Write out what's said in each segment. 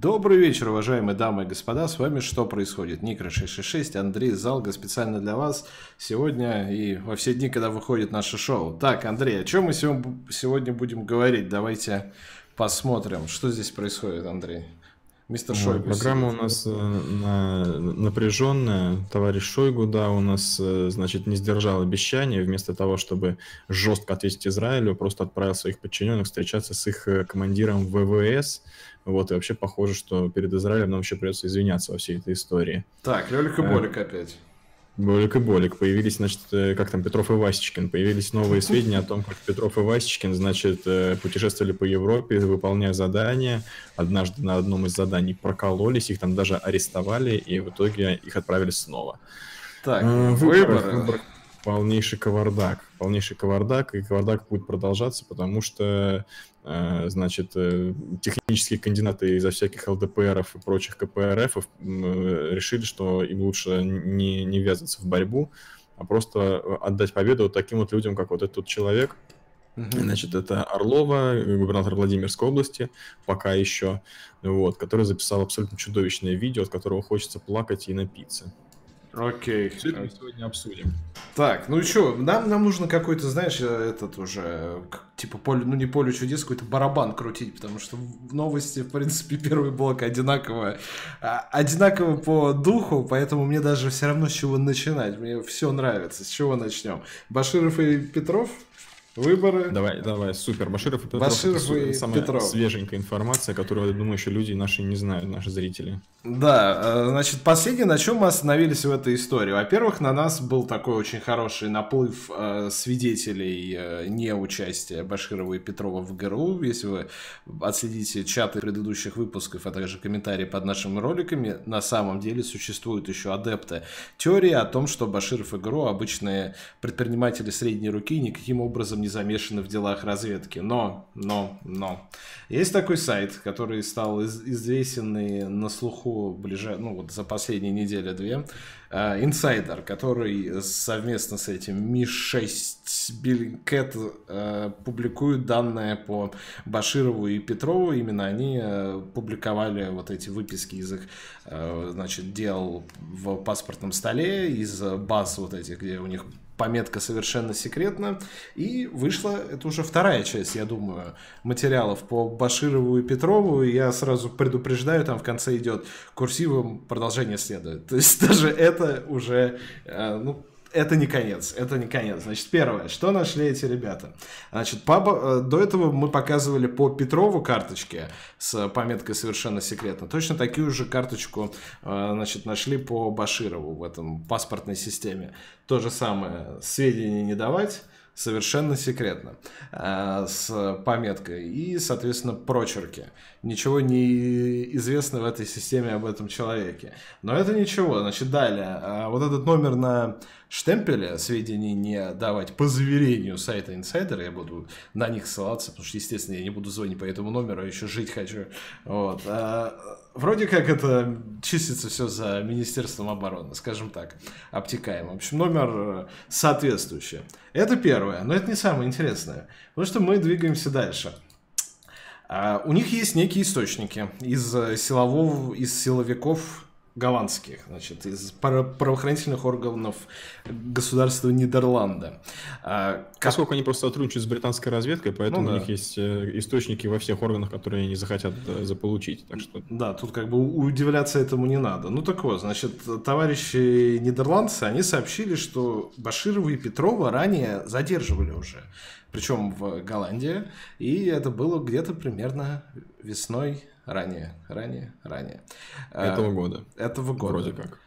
Добрый вечер, уважаемые дамы и господа. С вами «Что происходит?» Никра 666, Андрей Залга специально для вас сегодня и во все дни, когда выходит наше шоу. Так, Андрей, о чем мы сегодня будем говорить? Давайте посмотрим, что здесь происходит, Андрей. Мистер Шойгу. Программа сидит. у нас э, напряженная. Товарищ Шойгу, да, у нас, э, значит, не сдержал обещания. Вместо того, чтобы жестко ответить Израилю, просто отправил своих подчиненных встречаться с их э, командиром ВВС. Вот, и вообще похоже, что перед Израилем нам еще придется извиняться во всей этой истории. Так, Лёлик и Болик опять. Болик и Болик. Появились, значит, э, как там, Петров и Васечкин. Появились новые сведения о том, как Петров и Васечкин, значит, э, путешествовали по Европе, выполняя задания. Однажды на одном из заданий прокололись, их там даже арестовали, и в итоге их отправили снова. Так, э, выборы. выбор полнейший кавардак. Полнейший кавардак, и кавардак будет продолжаться, потому что значит, э, технические кандидаты из-за всяких ЛДПРов и прочих КПРФ э, решили, что им лучше не, не ввязываться в борьбу, а просто отдать победу вот таким вот людям, как вот этот человек. Значит, это Орлова, губернатор Владимирской области, пока еще, вот, который записал абсолютно чудовищное видео, от которого хочется плакать и напиться. Окей. Все это мы сегодня обсудим. Так, ну что, нам, нам нужно какой-то, знаешь, этот уже, типа, поле, ну не поле чудес, какой-то барабан крутить, потому что в новости, в принципе, первый блок одинаково, а, одинаково по духу, поэтому мне даже все равно с чего начинать. Мне все нравится. С чего начнем? Баширов и Петров? Выборы. Давай, давай, супер. Баширов и Петров. Баширов и самая Петров. свеженькая информация, которую, я думаю, еще люди наши не знают, наши зрители. Да, э, значит, последнее, на чем мы остановились в этой истории. Во-первых, на нас был такой очень хороший наплыв э, свидетелей э, неучастия Баширова и Петрова в ГРУ. Если вы отследите чаты предыдущих выпусков, а также комментарии под нашими роликами, на самом деле существуют еще адепты теории о том, что Баширов и ГРУ обычные предприниматели средней руки никаким образом не не замешаны в делах разведки. Но, но, но. Есть такой сайт, который стал из известен и на слуху ближе, ну вот за последние недели-две. Insider, который совместно с этим Ми-6 Биллинкет uh, публикуют данные по Баширову и Петрову. Именно они uh, публиковали вот эти выписки из их значит, дел в паспортном столе, из баз вот этих, где у них пометка совершенно секретна. И вышла, это уже вторая часть, я думаю, материалов по Баширову и Петрову. Я сразу предупреждаю, там в конце идет курсивом продолжение следует. То есть даже это уже, э, ну, это не конец, это не конец. Значит, первое, что нашли эти ребята? Значит, по, э, до этого мы показывали по Петрову карточке с пометкой «Совершенно секретно». Точно такую же карточку э, значит, нашли по Баширову в этом паспортной системе. То же самое, сведения не давать, совершенно секретно, э, с пометкой и, соответственно, прочерки. Ничего не известно в этой системе об этом человеке. Но это ничего. Значит, далее. Вот этот номер на штемпеля сведений не давать по заверению сайта инсайдера, я буду на них ссылаться, потому что, естественно, я не буду звонить по этому номеру, а еще жить хочу. Вот. А, вроде как это чистится все за Министерством обороны, скажем так, обтекаемо. В общем, номер соответствующий. Это первое, но это не самое интересное, потому что мы двигаемся дальше. Uh, у них есть некие источники из силового, из силовиков голландских, значит, из правоохранительных органов государства Нидерланда. Поскольку они просто сотрудничают с британской разведкой, поэтому ну, да. у них есть э, источники во всех органах, которые они захотят э, заполучить. Так что... Да, тут как бы удивляться этому не надо. Ну так вот, значит, товарищи нидерландцы, они сообщили, что Баширова и Петрова ранее задерживали уже причем в Голландии, и это было где-то примерно весной ранее, ранее, ранее. Этого года. Этого года. Вроде как.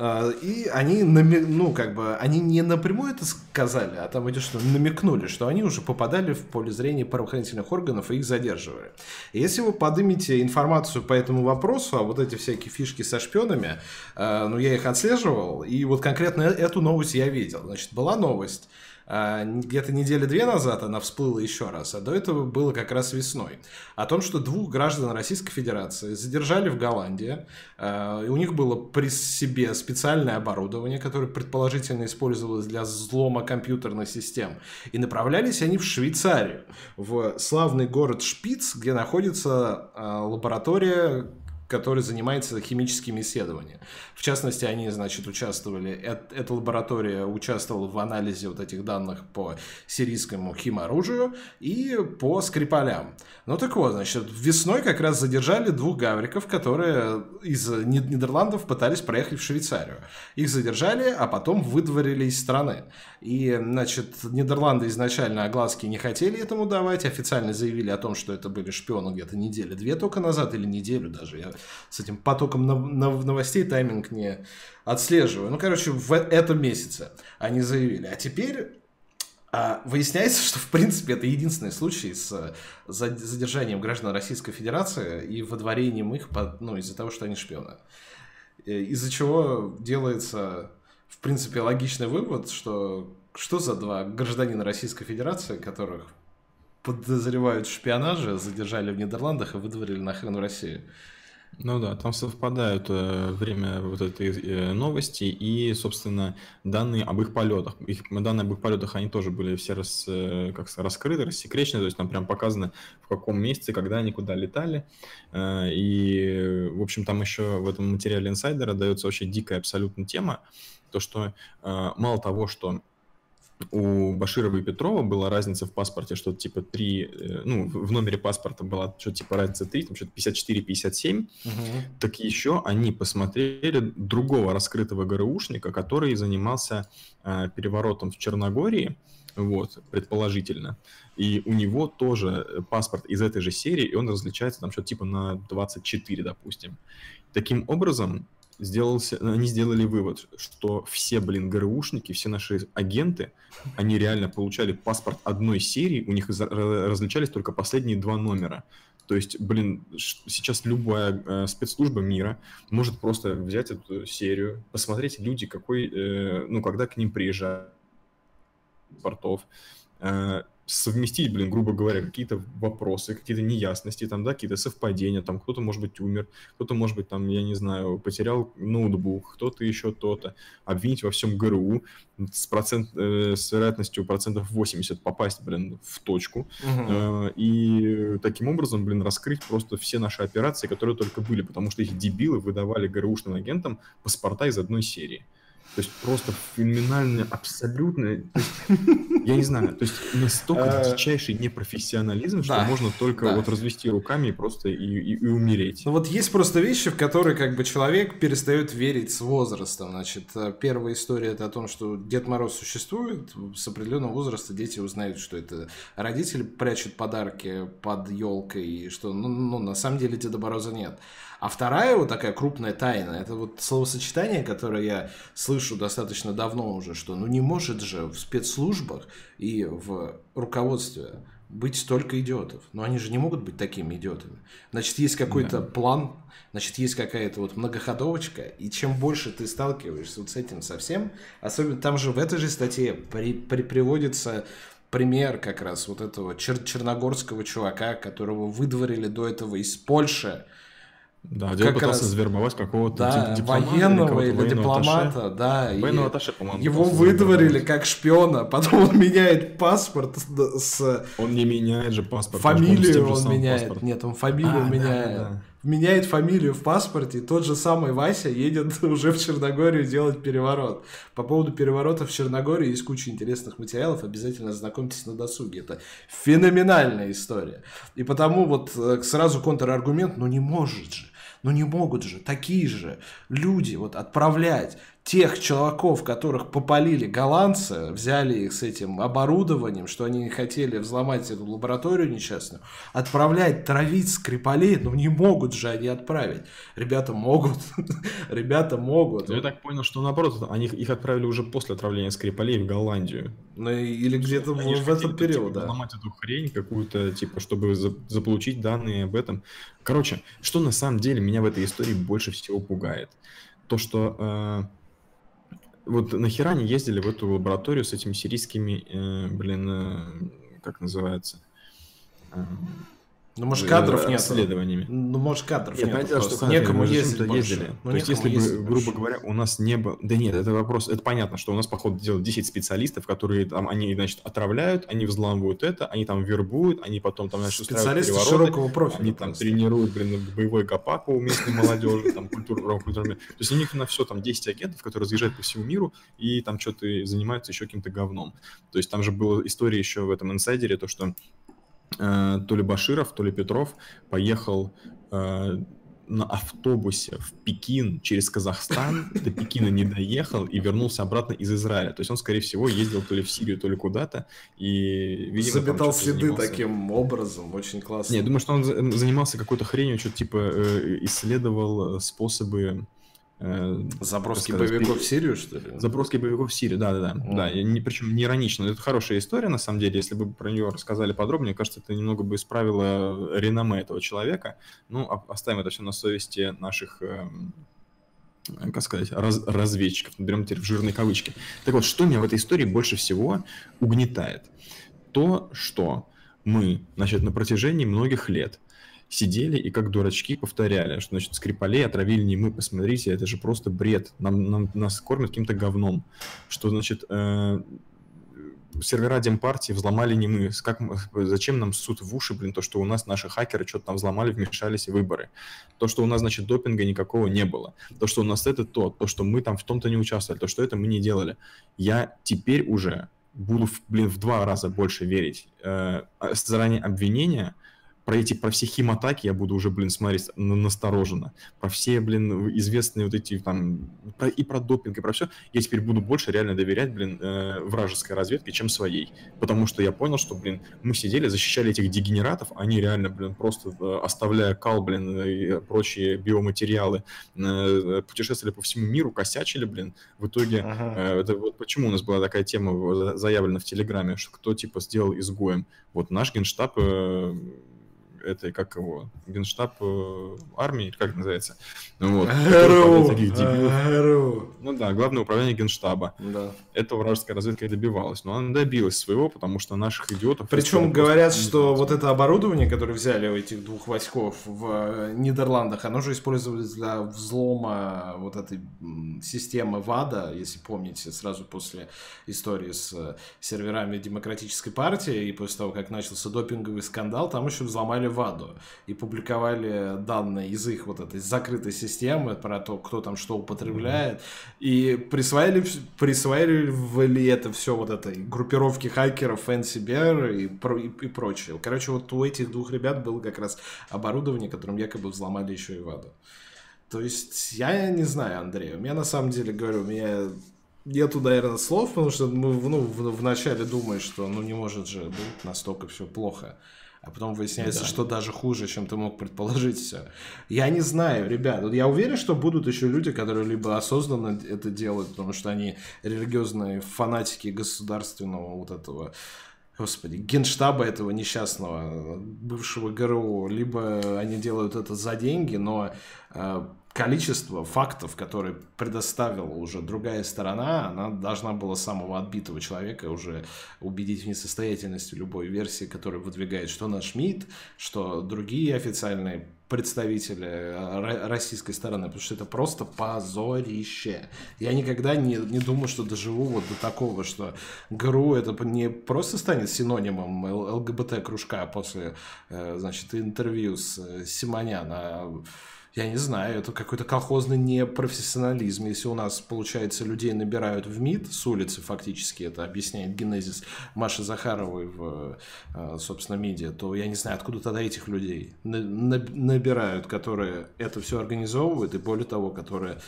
А, и они, ну, как бы, они не напрямую это сказали, а там идет, что намекнули, что они уже попадали в поле зрения правоохранительных органов и их задерживали. Если вы поднимете информацию по этому вопросу, а вот эти всякие фишки со шпионами, а, ну, я их отслеживал, и вот конкретно эту новость я видел. Значит, была новость, а, где-то недели две назад она всплыла еще раз, а до этого было как раз весной. О том, что двух граждан Российской Федерации задержали в Голландии, а, у них было при себе специальное оборудование, которое предположительно использовалось для взлома компьютерных систем, и направлялись они в Швейцарию, в славный город Шпиц, где находится а, лаборатория который занимается химическими исследованиями. В частности, они, значит, участвовали, эта лаборатория участвовала в анализе вот этих данных по сирийскому химоружию и по Скрипалям. Ну так вот, значит, весной как раз задержали двух гавриков, которые из Нидерландов пытались проехать в Швейцарию. Их задержали, а потом выдворили из страны. И, значит, Нидерланды изначально огласки не хотели этому давать, официально заявили о том, что это были шпионы где-то недели две только назад, или неделю даже. Я с этим потоком новостей тайминг не отслеживаю. Ну, короче, в этом месяце они заявили. А теперь а выясняется, что, в принципе, это единственный случай с задержанием граждан Российской Федерации и водворением их под, ну, из-за того, что они шпионы. Э, из-за чего делается в принципе, логичный вывод, что что за два гражданина Российской Федерации, которых подозревают в шпионаже, задержали в Нидерландах и выдворили нахрен в Россию? Ну да, там совпадают э, время вот этой э, новости и, собственно, данные об их полетах. Их, данные об их полетах, они тоже были все рас, э, как раскрыты, рассекречены, то есть там прям показано, в каком месте, когда они куда летали. Э, и, в общем, там еще в этом материале инсайдера дается вообще дикая абсолютно тема, то, что э, мало того, что у Баширова и Петрова была разница в паспорте, что-то типа 3, э, ну, в номере паспорта была что-то типа разница 3, там что-то 54-57, угу. так еще они посмотрели другого раскрытого ГРУшника, который занимался э, переворотом в Черногории, вот, предположительно. И у него тоже паспорт из этой же серии, и он различается там что-то типа на 24, допустим. Таким образом, сделался, они сделали вывод, что все, блин, ГРУшники, все наши агенты, они реально получали паспорт одной серии, у них различались только последние два номера. То есть, блин, сейчас любая э, спецслужба мира может просто взять эту серию, посмотреть люди, какой, э, ну, когда к ним приезжают портов, э, совместить, блин, грубо говоря, какие-то вопросы, какие-то неясности, там, да, какие-то совпадения, там, кто-то, может быть, умер, кто-то, может быть, там, я не знаю, потерял ноутбук, кто-то еще то-то, обвинить во всем ГРУ с, процент, э, с вероятностью процентов 80 попасть, блин, в точку, угу. э, и таким образом, блин, раскрыть просто все наши операции, которые только были, потому что эти дебилы выдавали ГРУшным агентам паспорта из одной серии. То есть просто феноменально, абсолютно, я не знаю, то есть настолько э, дичайший непрофессионализм, что можно только вот развести руками и просто и умереть. Ну вот есть просто вещи, в которые как бы человек перестает верить с возрастом. Значит, э, первая история это о том, что Дед Мороз существует, с определенного возраста дети узнают, что это родители прячут подарки под елкой, и что, ну, ну на самом деле Деда Мороза нет. А вторая вот такая крупная тайна, это вот словосочетание, которое я слышу достаточно давно уже, что ну не может же в спецслужбах и в руководстве быть столько идиотов. Но они же не могут быть такими идиотами. Значит, есть какой-то да. план, значит, есть какая-то вот многоходовочка, и чем больше ты сталкиваешься вот с этим совсем, особенно там же в этой же статье при, при, приводится пример как раз вот этого чер черногорского чувака, которого выдворили до этого из Польши, да, где как пытался раз... завербовать какого-то да, дипломата военного или, или дипломата, да. Военного атташе, по-моему. Его выдворили как шпиона, потом он меняет паспорт с... Он не меняет же паспорт. Фамилию он, он меняет. Паспорт. Нет, он фамилию а, меняет. Да, да. Меняет фамилию в паспорте, тот же самый Вася едет уже в Черногорию делать переворот. По поводу переворота в Черногории есть куча интересных материалов, обязательно ознакомьтесь на досуге. Это феноменальная история. И потому вот э, сразу контраргумент, ну не может же но не могут же такие же люди вот отправлять тех чуваков, которых попалили голландцы, взяли их с этим оборудованием, что они не хотели взломать эту лабораторию несчастную, отправлять травить Скрипалей, ну не могут же они отправить. Ребята могут, ребята могут. Я так понял, что наоборот, они их отправили уже после отравления Скрипалей в Голландию. Ну или где-то в, в этот период, типа, да. Взломать эту хрень какую-то, типа, чтобы заполучить данные об этом. Короче, что на самом деле меня в этой истории больше всего пугает? То, что э, Вот нахера они ездили в эту лабораторию с этими сирийскими, э, блин, э, как называется? Э, ну, может, э, кадров нет. Исследованиями. Ну, может, кадров нет. Понятно, что некому ездить ездили. Ну, То есть, если бы, грубо говоря, у нас не было... Да нет, это вопрос... Это понятно, что у нас, походу, делают 10 специалистов, которые там, они, значит, отравляют, они взламывают это, они там вербуют, они потом там, значит, Специалисты широкого профиля. Они там тренируют, блин, боевой гопак у местной молодежи, там, культуру, культуру. То есть, у них на все там 10 агентов, которые разъезжают по всему миру и там что-то занимаются еще каким-то говном. То есть, там же была история еще в этом инсайдере, то, что Э, то ли Баширов, то ли Петров поехал э, на автобусе в Пекин через Казахстан, до Пекина не доехал и вернулся обратно из Израиля. То есть он, скорее всего, ездил то ли в Сирию, то ли куда-то. И, видимо, Заметал следы занимался... таким образом, очень классно. Не, я думаю, что он занимался какой-то хренью, что-то типа э, исследовал способы Э, Заброски боевиков в Сирию, что ли? Заброски боевиков в Сирию, да-да-да. Mm. Да, не, причем не иронично. Это хорошая история, на самом деле. Если бы про нее рассказали подробнее, кажется, это немного бы исправило реноме этого человека. Ну, оставим это все на совести наших эм, как сказать, раз, разведчиков, берем теперь в жирные кавычки. Так вот, что меня в этой истории больше всего угнетает? То, что мы, значит, на протяжении многих лет сидели и как дурачки повторяли, что, значит, Скрипалей отравили не мы, посмотрите, это же просто бред, нам, нам, нас кормят каким-то говном, что, значит, э, сервера Демпартии взломали не мы, как, зачем нам суд в уши, блин, то, что у нас наши хакеры что-то там взломали, вмешались в выборы, то, что у нас, значит, допинга никакого не было, то, что у нас это то, то, что мы там в том-то не участвовали, то, что это мы не делали. Я теперь уже буду, блин, в два раза больше верить э, заранее обвинения, про эти, про все химатаки я буду уже, блин, смотреть настороженно. Про все, блин, известные вот эти там, про, и про допинг, и про все, я теперь буду больше реально доверять, блин, э, вражеской разведке, чем своей. Потому что я понял, что, блин, мы сидели, защищали этих дегенератов, они реально, блин, просто э, оставляя кал, блин, и прочие биоматериалы, э, путешествовали по всему миру, косячили, блин. В итоге, ага. э, это вот почему у нас была такая тема заявлена в Телеграме, что кто, типа, сделал изгоем. Вот наш генштаб... Э, этой, как его, генштаб э, армии, как называется? Вот. ГРУ, ГРУ. Ну да, главное управление генштаба. Да. Это вражеская разведка и добивалась. Но она добилась своего, потому что наших идиотов... Причем говорят, что вот это оборудование, которое взяли у этих двух войсков в э, Нидерландах, оно же использовалось для взлома вот этой системы ВАДА, если помните, сразу после истории с э, серверами Демократической партии, и после того, как начался допинговый скандал, там еще взломали Ваду и публиковали данные из их вот этой закрытой системы про то, кто там что употребляет, и присваивали, присваивали это все вот этой группировке хакеров Fancy Bear и, и, и прочее. Короче, вот у этих двух ребят было как раз оборудование, которым якобы взломали еще и Ваду. То есть, я не знаю, Андрей, у меня на самом деле, говорю, у меня нету, наверное, слов, потому что мы ну, в, в начале думаешь, что ну не может же быть настолько все плохо а потом выясняется, да. что даже хуже, чем ты мог предположить все. Я не знаю, ребят, я уверен, что будут еще люди, которые либо осознанно это делают, потому что они религиозные фанатики государственного вот этого господи, генштаба этого несчастного, бывшего ГРУ, либо они делают это за деньги, но э, количество фактов, которые предоставила уже другая сторона, она должна была самого отбитого человека уже убедить в несостоятельности любой версии, которая выдвигает что наш МИД, что другие официальные представители э, российской стороны, потому что это просто позорище. Я никогда не, не думаю, что доживу вот до такого, что ГРУ это не просто станет синонимом ЛГБТ-кружка после, э, значит, интервью с э, Симонян, а я не знаю, это какой-то колхозный непрофессионализм. Если у нас, получается, людей набирают в МИД с улицы, фактически, это объясняет генезис Маши Захаровой в, э, собственно, МИДе, то я не знаю, откуда тогда этих людей набирают, которые это все организовывают, и более того, которые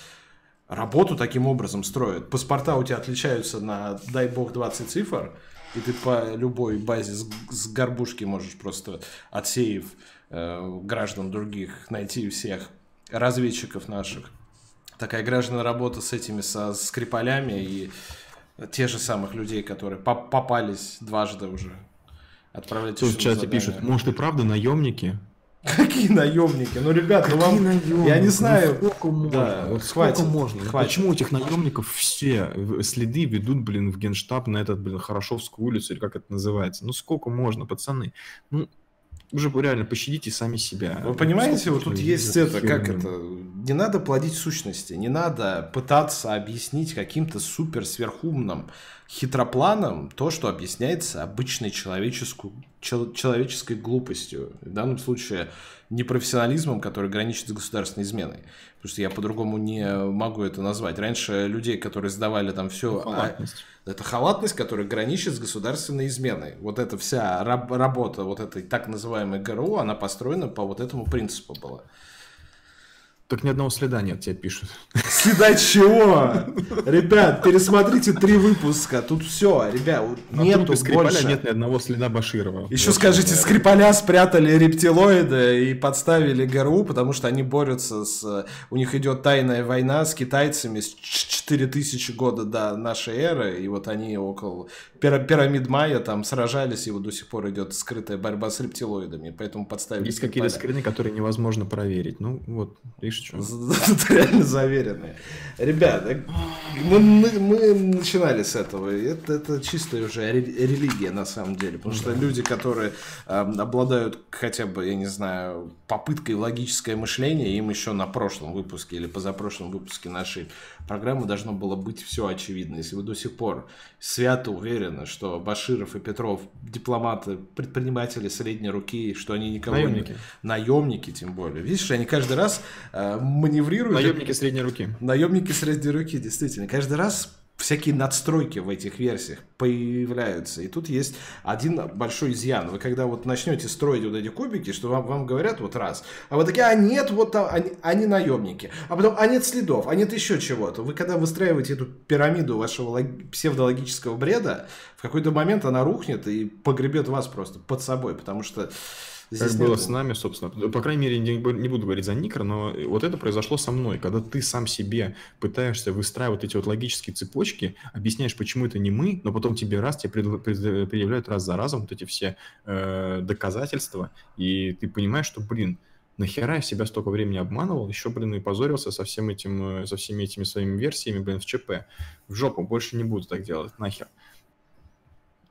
работу таким образом строят. Паспорта у тебя отличаются на, дай бог, 20 цифр, и ты по любой базе с, с горбушки можешь просто, отсеяв э, граждан других, найти всех разведчиков наших. Такая гражданная работа с этими, со скрипалями и те же самых людей, которые попались дважды уже. Отправлять Тут в чате пишут, может и правда наемники? Какие наемники? Ну, ребят, ну вам... Наемники? Я не ну, знаю. Ну, сколько можно? Да, вот хватит, сколько можно? Хватит. Почему у этих наемников все следы ведут, блин, в генштаб на этот, блин, Хорошовскую улицу, или как это называется? Ну, сколько можно, пацаны? Ну, уже реально пощадите сами себя. Вы понимаете, вот тут есть это, как это, не надо плодить сущности, не надо пытаться объяснить каким-то супер сверхумным хитропланом то, что объясняется обычной человеческую, чел, человеческой глупостью. В данном случае непрофессионализмом, который граничит с государственной изменой. Потому что я по-другому не могу это назвать. Раньше людей, которые сдавали там все... Халатность. А, это халатность, которая граничит с государственной изменой. Вот эта вся раб- работа вот этой так называемой ГРУ, она построена по вот этому принципу была. Так ни одного следа нет, тебе пишут. Следа чего? Ребят, пересмотрите три выпуска. Тут все, ребят, На нету больше. нет ни одного следа Баширова. Еще вот, скажите, да. Скрипаля спрятали рептилоиды и подставили ГРУ, потому что они борются с... У них идет тайная война с китайцами с 4000 года до нашей эры, и вот они около пирамид Майя там сражались, и вот до сих пор идет скрытая борьба с рептилоидами, поэтому подставили Есть какие-то скрины, которые невозможно проверить. Ну, вот, видишь, Тут реально заверенные. Ребята, мы, мы, мы начинали с этого. Это, это чистая уже религия на самом деле. Потому что люди, которые э, обладают хотя бы, я не знаю, попыткой логическое мышление, им еще на прошлом выпуске или позапрошлом выпуске нашей программы должно было быть все очевидно. Если вы до сих пор свято уверены, что Баширов и Петров дипломаты, предприниматели средней руки, что они никого наемники. не... Наемники, тем более. Видишь, они каждый раз э, маневрируют... Наемники средней руки. Наемники средней руки, действительно. Каждый раз всякие надстройки в этих версиях появляются. И тут есть один большой изъян. Вы когда вот начнете строить вот эти кубики, что вам, вам говорят вот раз, а вот такие, а нет, вот там, они, они наемники, а потом, а нет следов, а нет еще чего-то. Вы когда выстраиваете эту пирамиду вашего лог... псевдологического бреда, в какой-то момент она рухнет и погребет вас просто под собой, потому что Здесь как было с нами, собственно. По крайней мере, не, не буду говорить за Никр, но вот это произошло со мной. Когда ты сам себе пытаешься выстраивать эти вот логические цепочки, объясняешь, почему это не мы, но потом тебе раз, тебе пред, предъявляют раз за разом вот эти все э, доказательства, и ты понимаешь, что, блин, нахера я себя столько времени обманывал, еще, блин, и позорился со, всем этим, э, со всеми этими своими версиями, блин, в ЧП. В жопу, больше не буду так делать, нахер.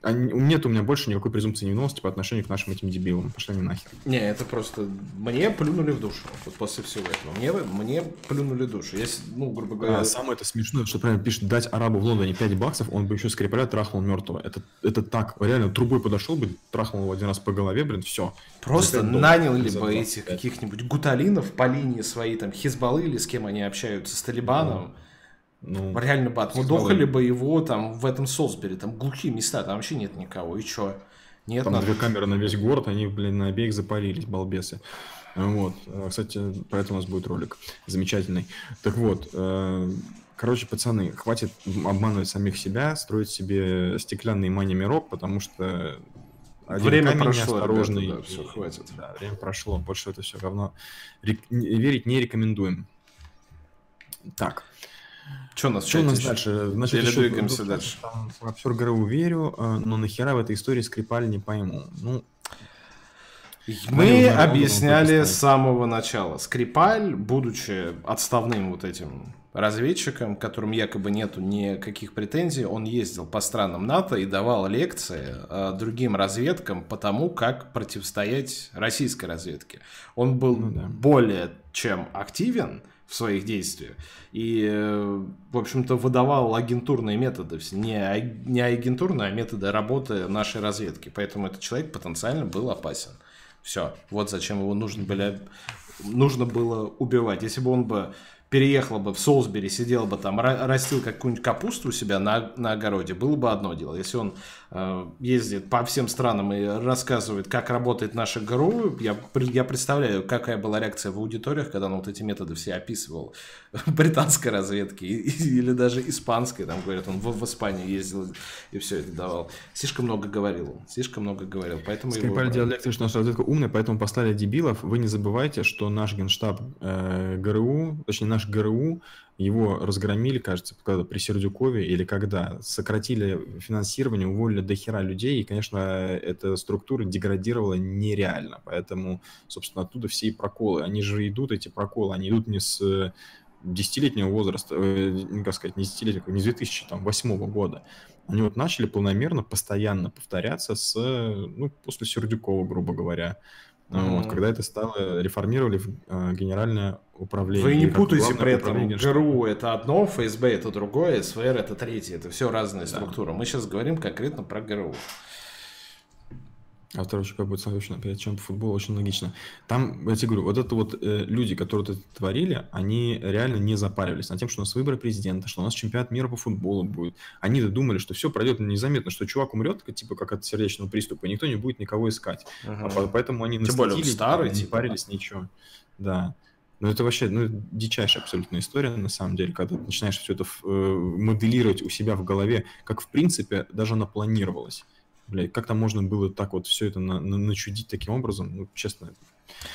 А нет у меня больше никакой презумпции невиновности по отношению к нашим этим дебилам. Пошли они нахер. Не, это просто... Мне плюнули в душу. Вот после всего этого. Мне, мне плюнули в душу. Я, ну, грубо говоря... А, самое это смешное, что прямо пишет, дать арабу в Лондоне 5 баксов, он бы еще Скрипаля трахнул мертвого. Это, это так. Реально, трубой подошел бы, трахнул его один раз по голове, блин, все. Просто нанял либо этих каких-нибудь гуталинов по линии своей, там, Хизбаллы или с кем они общаются, с Талибаном. Да ну, Реально бы отмудохали бы его там в этом Солсбери, там глухие места, там вообще нет никого, и чё? Нет, там надо... две камеры на весь город, они, блин, на обеих запалились, балбесы. Вот, кстати, поэтому у нас будет ролик замечательный. Так вот, э, короче, пацаны, хватит обманывать самих себя, строить себе стеклянный мани-мирок, потому что один время прошло, осторожный, ребята, да, все, хватит. Да, время прошло, больше это все говно. Рек... Верить не рекомендуем. Так. Что у нас, Что у нас дальше? Значит, Или двигаемся дальше? Там, в обсер ГРУ верю, а, но нахера в этой истории Скрипаль не пойму. Ну, мы объясняли с самого начала. Скрипаль, будучи отставным вот этим разведчиком, которым якобы нету никаких претензий, он ездил по странам НАТО и давал лекции э, другим разведкам по тому, как противостоять российской разведке. Он был ну, да. более чем активен, в своих действиях. И, э, в общем-то, выдавал агентурные методы, не, не агентурные, а методы работы нашей разведки. Поэтому этот человек потенциально был опасен. Все, вот зачем его нужно, были, нужно было убивать. Если бы он бы переехала бы в Солсбери, сидел бы там, растил какую-нибудь капусту у себя на, на огороде, было бы одно дело. Если он ездит по всем странам и рассказывает, как работает наша ГРУ, я, я представляю, какая была реакция в аудиториях, когда он вот эти методы все описывал британской разведки или даже испанской, там говорят, он в, в Испанию ездил и все это давал. Слишком много говорил, слишком много говорил, поэтому Скрипаль его... делал лекцию, что наша разведка умная, поэтому послали дебилов. Вы не забывайте, что наш генштаб э, ГРУ, точнее наш наш ГРУ его разгромили, кажется, когда при Сердюкове или когда сократили финансирование, уволили до хера людей, и, конечно, эта структура деградировала нереально. Поэтому, собственно, оттуда все и проколы. Они же идут, эти проколы, они идут не с десятилетнего возраста, э, как сказать, не десятилетнего, не с 2008 года. Они вот начали планомерно, постоянно повторяться с, ну, после Сердюкова, грубо говоря. Mm-hmm. Вот, когда это стало, реформировали в э, генеральное управление. Вы не путайте при этом ГРУ это одно, ФСБ это другое, СВР это третье. Это все разные да. структуры. Мы сейчас говорим конкретно про ГРУ. А второй как будет смотреть опять чем по футболу, очень логично. Там, я тебе говорю, вот это вот э, люди, которые это творили, они реально не запаривались над тем, что у нас выборы президента, что у нас чемпионат мира по футболу будет. Они думали, что все пройдет незаметно, что чувак умрет, типа как от сердечного приступа, и никто не будет никого искать. Ага. А поэтому они Тем более старый, не типа. парились ничего. Да. Ну, это вообще ну, дичайшая абсолютная история, на самом деле, когда ты начинаешь все это э, моделировать у себя в голове, как, в принципе, даже оно планировалось блядь, как там можно было так вот все это на, на, начудить таким образом? Ну, честно.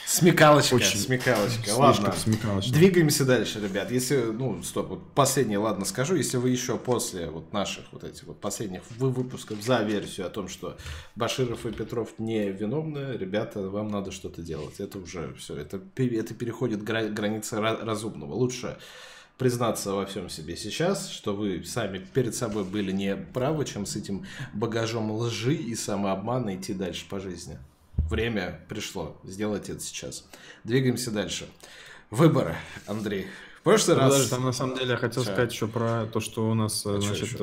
Смекалочка, очень смекалочка. Ладно, смекалочка. двигаемся дальше, ребят. Если, ну, стоп, вот последнее, ладно, скажу. Если вы еще после вот наших вот этих вот последних выпусков за версию о том, что Баширов и Петров не виновны, ребята, вам надо что-то делать. Это уже все, это, это переходит границы разумного. Лучше признаться во всем себе сейчас, что вы сами перед собой были не правы, чем с этим багажом лжи и самообмана идти дальше по жизни. Время пришло. Сделать это сейчас. Двигаемся дальше. Выборы, Андрей. В прошлый ну, раз... Даже там на самом деле я хотел Че? сказать еще про то, что у нас, а значит,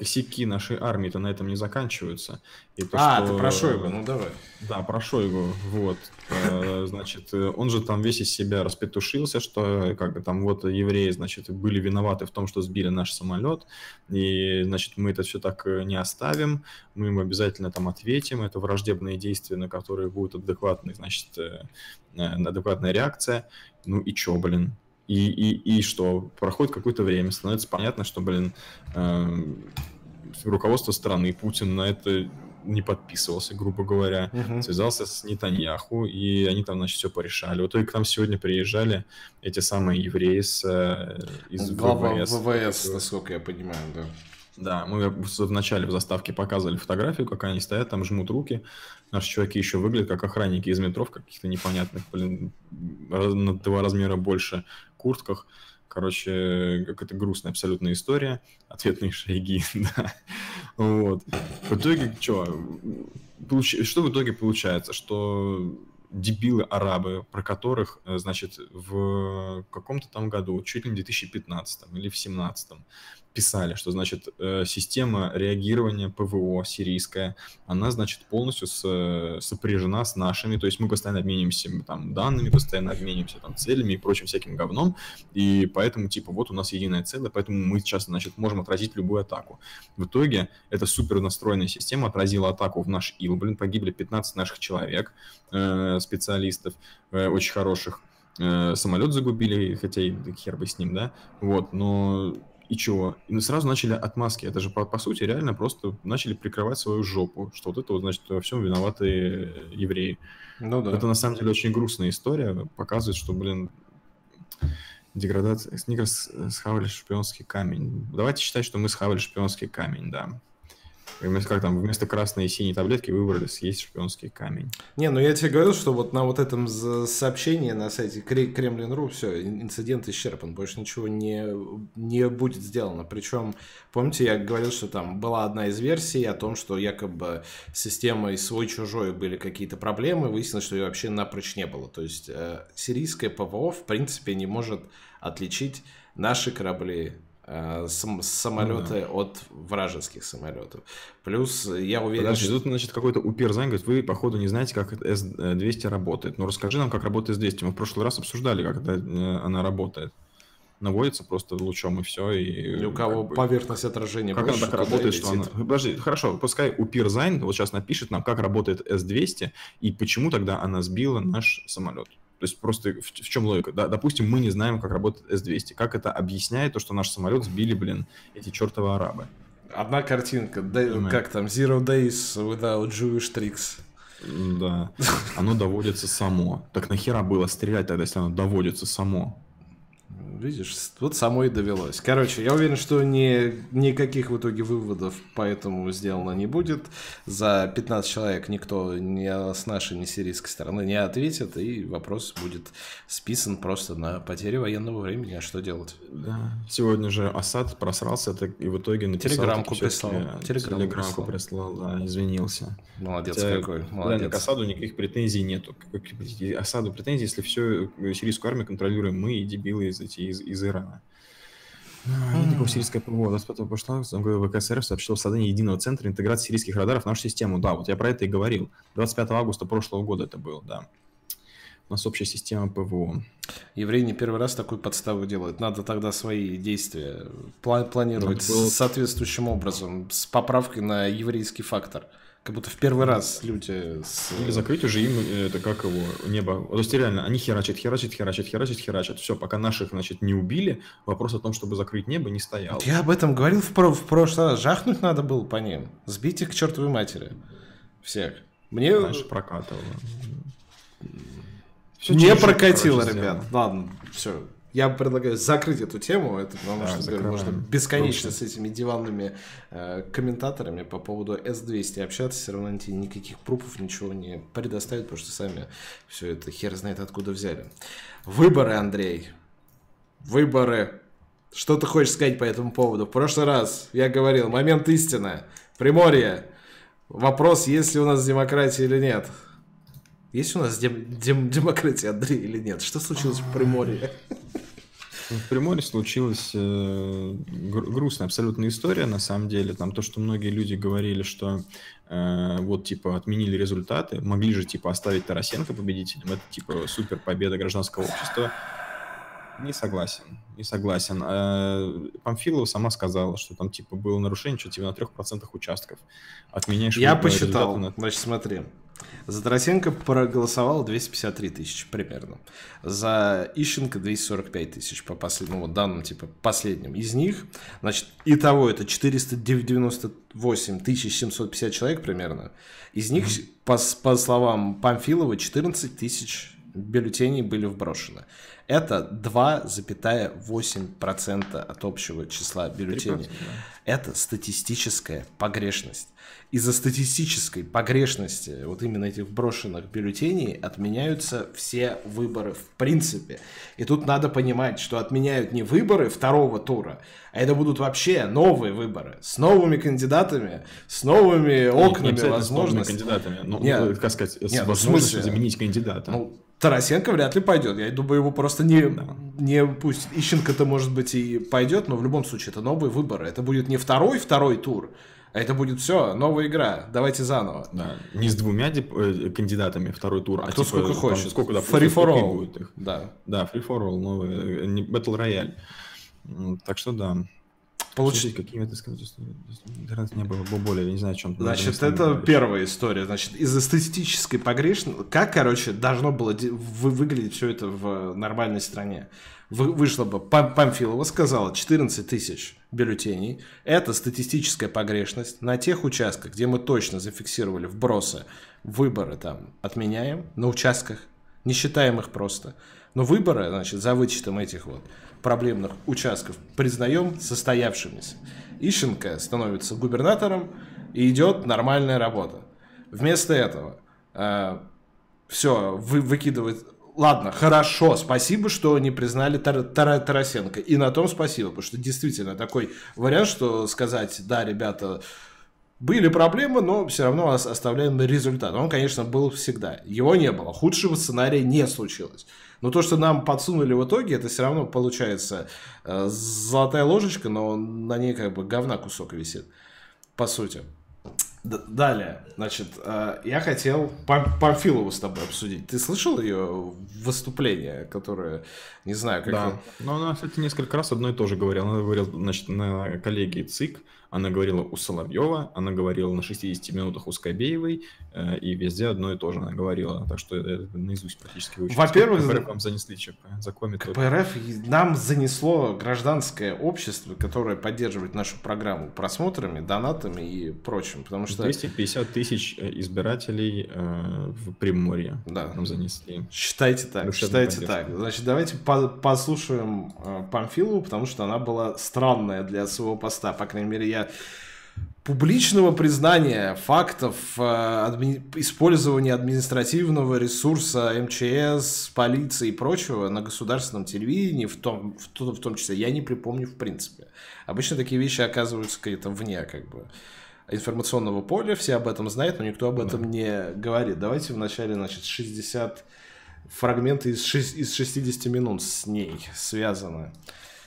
косяки нашей армии-то на этом не заканчиваются. И то, а, что... ты про Шойгу, ну давай. Да, про Шойгу, вот. Э, значит, он же там весь из себя распетушился, что как там вот евреи, значит, были виноваты в том, что сбили наш самолет, и, значит, мы это все так э, не оставим, мы им обязательно там ответим, это враждебные действия, на которые будет адекватный, значит, э, адекватная реакция. Ну и чё, блин, и, и, и что? Проходит какое-то время, становится понятно, что, блин, э, руководство страны, Путин на это не подписывался, грубо говоря, uh-huh. связался с Нетаньяху, и они там, значит, все порешали. Вот только к нам сегодня приезжали эти самые евреи с, э, из Глава ВВС. ВВС, насколько я понимаю, да. Да, мы в начале в заставке показывали фотографию, как они стоят, там жмут руки. Наши чуваки еще выглядят как охранники из метро в каких-то непонятных, блин, на два размера больше куртках. Короче, какая-то грустная абсолютная история. Ответные шаги, да. Вот. В итоге, что? Получ... Что в итоге получается? Что дебилы-арабы, про которых, э, значит, в каком-то там году, чуть ли не в 2015 или в 2017, писали, что, значит, э, система реагирования ПВО сирийская, она, значит, полностью с, сопряжена с нашими, то есть мы постоянно обмениваемся там данными, постоянно обмениваемся там целями и прочим всяким говном, и поэтому, типа, вот у нас единая цель, поэтому мы сейчас, значит, можем отразить любую атаку. В итоге эта супер настроенная система отразила атаку в наш ИЛ, блин, погибли 15 наших человек, э, специалистов, э, очень хороших, э, самолет загубили, хотя и хер бы с ним, да, вот, но и чего? И мы сразу начали отмазки. Это же, по, по сути, реально просто начали прикрывать свою жопу, что вот это вот, значит, во всем виноваты евреи. Ну да. Это, на самом деле, очень грустная история. Показывает, что, блин, деградация... Сникерс схавали шпионский камень. Давайте считать, что мы схавали шпионский камень, да. Как там, вместо красной и синей таблетки выбрали съесть шпионский камень. Не, ну я тебе говорил, что вот на вот этом сообщении на сайте Kremlin.ru все, инцидент исчерпан, больше ничего не, не будет сделано. Причем, помните, я говорил, что там была одна из версий о том, что якобы с системой свой-чужой были какие-то проблемы, выяснилось, что ее вообще напрочь не было. То есть э, сирийское ПВО в принципе не может отличить наши корабли Э, сам, самолеты ну, да. от вражеских самолетов. Плюс я уверен, Подожди, что... тут, значит, какой-то уперзань говорит, вы, походу, не знаете, как S200 работает. Ну, расскажи нам, как работает S200. Мы в прошлый раз обсуждали, как это, э, она работает. Наводится просто лучом и все. И, и у кого бы... поверхность отражения Как больше, она так работает, что она... Подожди, хорошо, пускай Уперзайн вот сейчас напишет нам, как работает S200 и почему тогда она сбила наш самолет. То есть просто в, в чем логика? Да, допустим, мы не знаем, как работает S-200. Как это объясняет то, что наш самолет сбили, блин, эти чертовы арабы? Одна картинка, да, как там, Zero Days without Jewish Tricks. Да, оно доводится само. Так нахера было стрелять тогда, если оно доводится само? Видишь, вот самой довелось. Короче, я уверен, что ни, никаких в итоге выводов по этому сделано не будет. За 15 человек никто ни с нашей, ни с сирийской стороны не ответит, и вопрос будет списан просто на потери военного времени. А что делать? Да. Сегодня же Асад просрался так, и в итоге написал... Телеграмку прислал. Телеграмку, телеграмку прислал, да, извинился. Молодец Хотя, какой, молодец. Да, к Асаду никаких претензий нету. Асаду претензий, если все сирийскую армию контролируем мы и дебилы из, эти, из, из Ирана. И такого сирийское ПВО. 25 прошлого года ВКСРФ сообщил о создании единого центра интеграции сирийских радаров в нашу систему. Да, вот я про это и говорил. 25 августа прошлого года это было, да. У нас общая система ПВО. Евреи не первый раз такую подставу делают. Надо тогда свои действия планировать было... соответствующим образом, с поправкой на еврейский фактор. Как будто в первый раз люди с... Или закрыть уже им, э, это как его, небо. То есть реально, они херачат, херачат, херачат, херачат, херачат. Все, пока наших, значит, не убили, вопрос о том, чтобы закрыть небо, не стоял. Я об этом говорил в, про в прошлый раз. Жахнуть надо было по ним. Сбить их к чертовой матери. Всех. Мне... Раньше прокатывало. Все не прокатило, ребят. Ладно, все. Я предлагаю закрыть эту тему, это потому да, что говорю, можно бесконечно с этими диванными э, комментаторами по поводу S200 общаться, все равно они тебе никаких пруфов, ничего не предоставят, потому что сами все это хер знает откуда взяли. Выборы, Андрей. Выборы. Что ты хочешь сказать по этому поводу? В прошлый раз я говорил, момент истины. Приморье. Вопрос, есть ли у нас демократия или нет. Есть у нас дем- дем- демократия, Андрей, или нет? Что случилось в Приморье? В Приморье случилась э, грустная абсолютно история, на самом деле. Там то, что многие люди говорили, что э, вот, типа, отменили результаты, могли же, типа, оставить Тарасенко победителем. Это, типа, супер победа гражданского общества. Не согласен, не согласен. Э, Памфилова сама сказала, что там, типа, было нарушение, что, типа, на 3% участков. Отменяешь... Я посчитал, на... значит, смотри. За Тарасенко проголосовало 253 тысячи примерно. За Ищенко 245 тысяч по последнему ну, данным, типа последним. Из них, значит, и того это 498 тысяч 750 человек примерно. Из них, по, по словам Памфилова, 14 тысяч бюллетеней были вброшены. Это 2,8% от общего числа бюллетеней. Это статистическая погрешность. Из-за статистической погрешности вот именно этих брошенных бюллетеней отменяются все выборы в принципе. И тут надо понимать, что отменяют не выборы второго тура, а это будут вообще новые выборы с новыми кандидатами, с новыми окнами возможностей. С новыми кандидатами. Ну, нет, как сказать, нет, с возможностью заменить кандидата. Ну, Тарасенко вряд ли пойдет. Я думаю, его просто не, да. не пусть Ищенко-то, может быть, и пойдет, но в любом случае это новые выборы. Это будет не второй второй тур, а это будет все, новая игра. Давайте заново. Да. Не с двумя дип- э, кандидатами второй тур, а, а кто типа, сколько хочет. Там, сколько, да, free for all. Будет их. Да. Да, free for all, новый, э, не Battle Royale. Так что да. Получить какими ты сказал, интернет не было более, я не знаю, о чем. Значит, это первая история. Значит, из-за статистической погрешности, как, короче, должно было выглядеть все это в нормальной стране? Вышло бы, Памфилова сказала 14 тысяч бюллетеней. Это статистическая погрешность. На тех участках, где мы точно зафиксировали вбросы, выборы там отменяем. На участках, не считаем их просто. Но выборы, значит, за вычетом этих вот проблемных участков признаем состоявшимися. Ищенко становится губернатором, и идет нормальная работа. Вместо этого э, все, вы, выкидывает... Ладно, хорошо, спасибо, что не признали Тар Тар Тарасенко. И на том спасибо, потому что действительно такой вариант, что сказать, да, ребята, были проблемы, но все равно оставляем результат. Он, конечно, был всегда. Его не было. Худшего сценария не случилось. Но то, что нам подсунули в итоге, это все равно получается э, золотая ложечка, но на ней как бы говна кусок висит, по сути. Д далее, значит, э, я хотел Пам Памфилову с тобой обсудить. Ты слышал ее выступление, которое, не знаю, как... Да, но она, кстати, несколько раз одно и то же говорила. Она говорила, значит, на коллегии ЦИК она говорила у Соловьева, она говорила на 60 минутах у Скобеевой, э, и везде одно и то же она говорила. Так что это наизусть практически выучил. Во-первых, КПРФ вам занесли ЧП, за КПРФ нам занесло гражданское общество, которое поддерживает нашу программу просмотрами, донатами и прочим, потому что... 250 тысяч э, избирателей э, в Приморье да. нам занесли. Считайте так, считайте так. Значит, давайте по послушаем э, Памфилову, потому что она была странная для своего поста, по крайней мере, я публичного признания фактов э, адми... использования административного ресурса МЧС, полиции и прочего на государственном телевидении, в том, в, том, в том числе, я не припомню в принципе. Обычно такие вещи оказываются где-то вне как бы информационного поля, все об этом знают, но никто об этом да. не говорит. Давайте вначале, значит, 60 фрагменты из, 6, из 60 минут с ней связаны.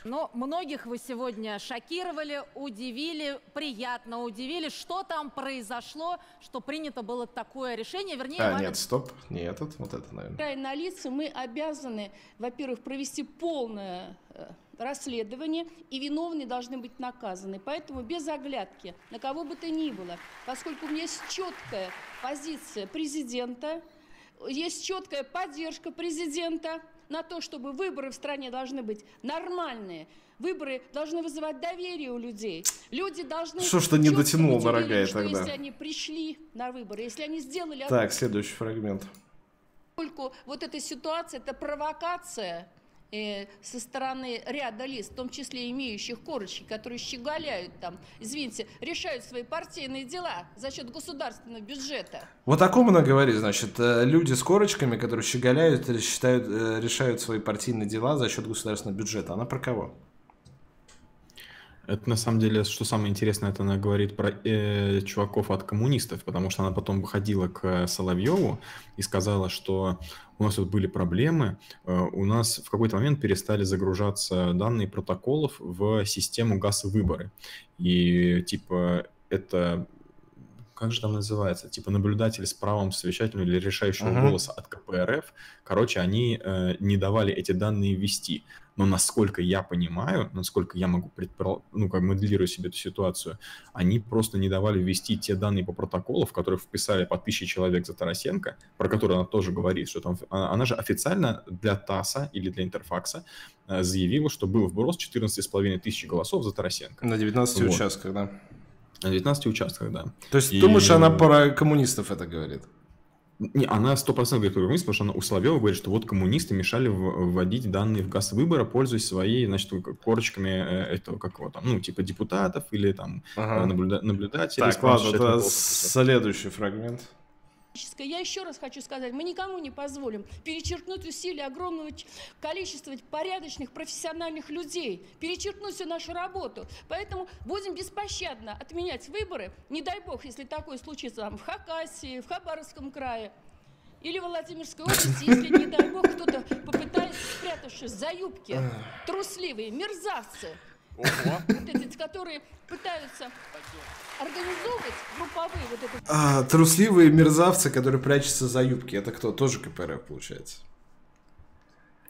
Но многих вы сегодня шокировали, удивили, приятно удивили. Что там произошло, что принято было такое решение? Вернее, а, вами... нет, стоп, не этот, вот это, наверное. На лица мы обязаны, во-первых, провести полное э, расследование, и виновные должны быть наказаны. Поэтому без оглядки на кого бы то ни было, поскольку у меня есть четкая позиция президента, есть четкая поддержка президента на то, чтобы выборы в стране должны быть нормальные, Выборы должны вызывать доверие у людей. Люди должны... Что ж ты не дотянул, дорогая, что тогда? если они пришли на выборы, если они сделали... Так, следующий фрагмент. Поскольку вот эта ситуация, это провокация, со стороны ряда лиц, в том числе имеющих корочки, которые щеголяют там, извините, решают свои партийные дела за счет государственного бюджета. Вот о ком она говорит, значит, э, люди с корочками, которые щеголяют, считают, э, решают свои партийные дела за счет государственного бюджета. Она про кого? Это на самом деле, что самое интересное, это она говорит про э, чуваков от коммунистов, потому что она потом выходила к Соловьеву и сказала, что у нас тут были проблемы, э, у нас в какой-то момент перестали загружаться данные протоколов в систему ГАС-выборы. И типа это как же там называется, типа наблюдатели с правом совещательного или решающего uh-huh. голоса от КПРФ, короче, они э, не давали эти данные ввести но насколько я понимаю, насколько я могу предположить, ну, как моделирую себе эту ситуацию, они просто не давали ввести те данные по протоколу, в которых вписали по тысяче человек за Тарасенко, про которые она тоже говорит, что там, а, она же официально для ТАССа или для Интерфакса э, заявила, что был вброс 14,5 тысяч голосов за Тарасенко. На 19 вот. участках, да. На 19 участках, да. То есть, и... думаешь, она про коммунистов это говорит? Не, она сто процентов говорит про коммунистов, потому что она у Соловьева говорит, что вот коммунисты мешали вводить данные в газ выбора, пользуясь своей, значит, корочками э, этого, как его там, ну, типа депутатов или там ага. наблюда- наблюдателей. Так, ладно, это следующий фрагмент. Я еще раз хочу сказать, мы никому не позволим перечеркнуть усилия огромного количества порядочных, профессиональных людей, перечеркнуть всю нашу работу. Поэтому будем беспощадно отменять выборы. Не дай бог, если такое случится там, в Хакасии, в Хабаровском крае или в Владимирской области, если, не дай бог, кто-то попытается, спрятавшись за юбки, трусливые мерзавцы, вот эти, которые пытаются организовывать групповые вот это... А, трусливые мерзавцы, которые прячутся за юбки, это кто? Тоже КПРФ, получается?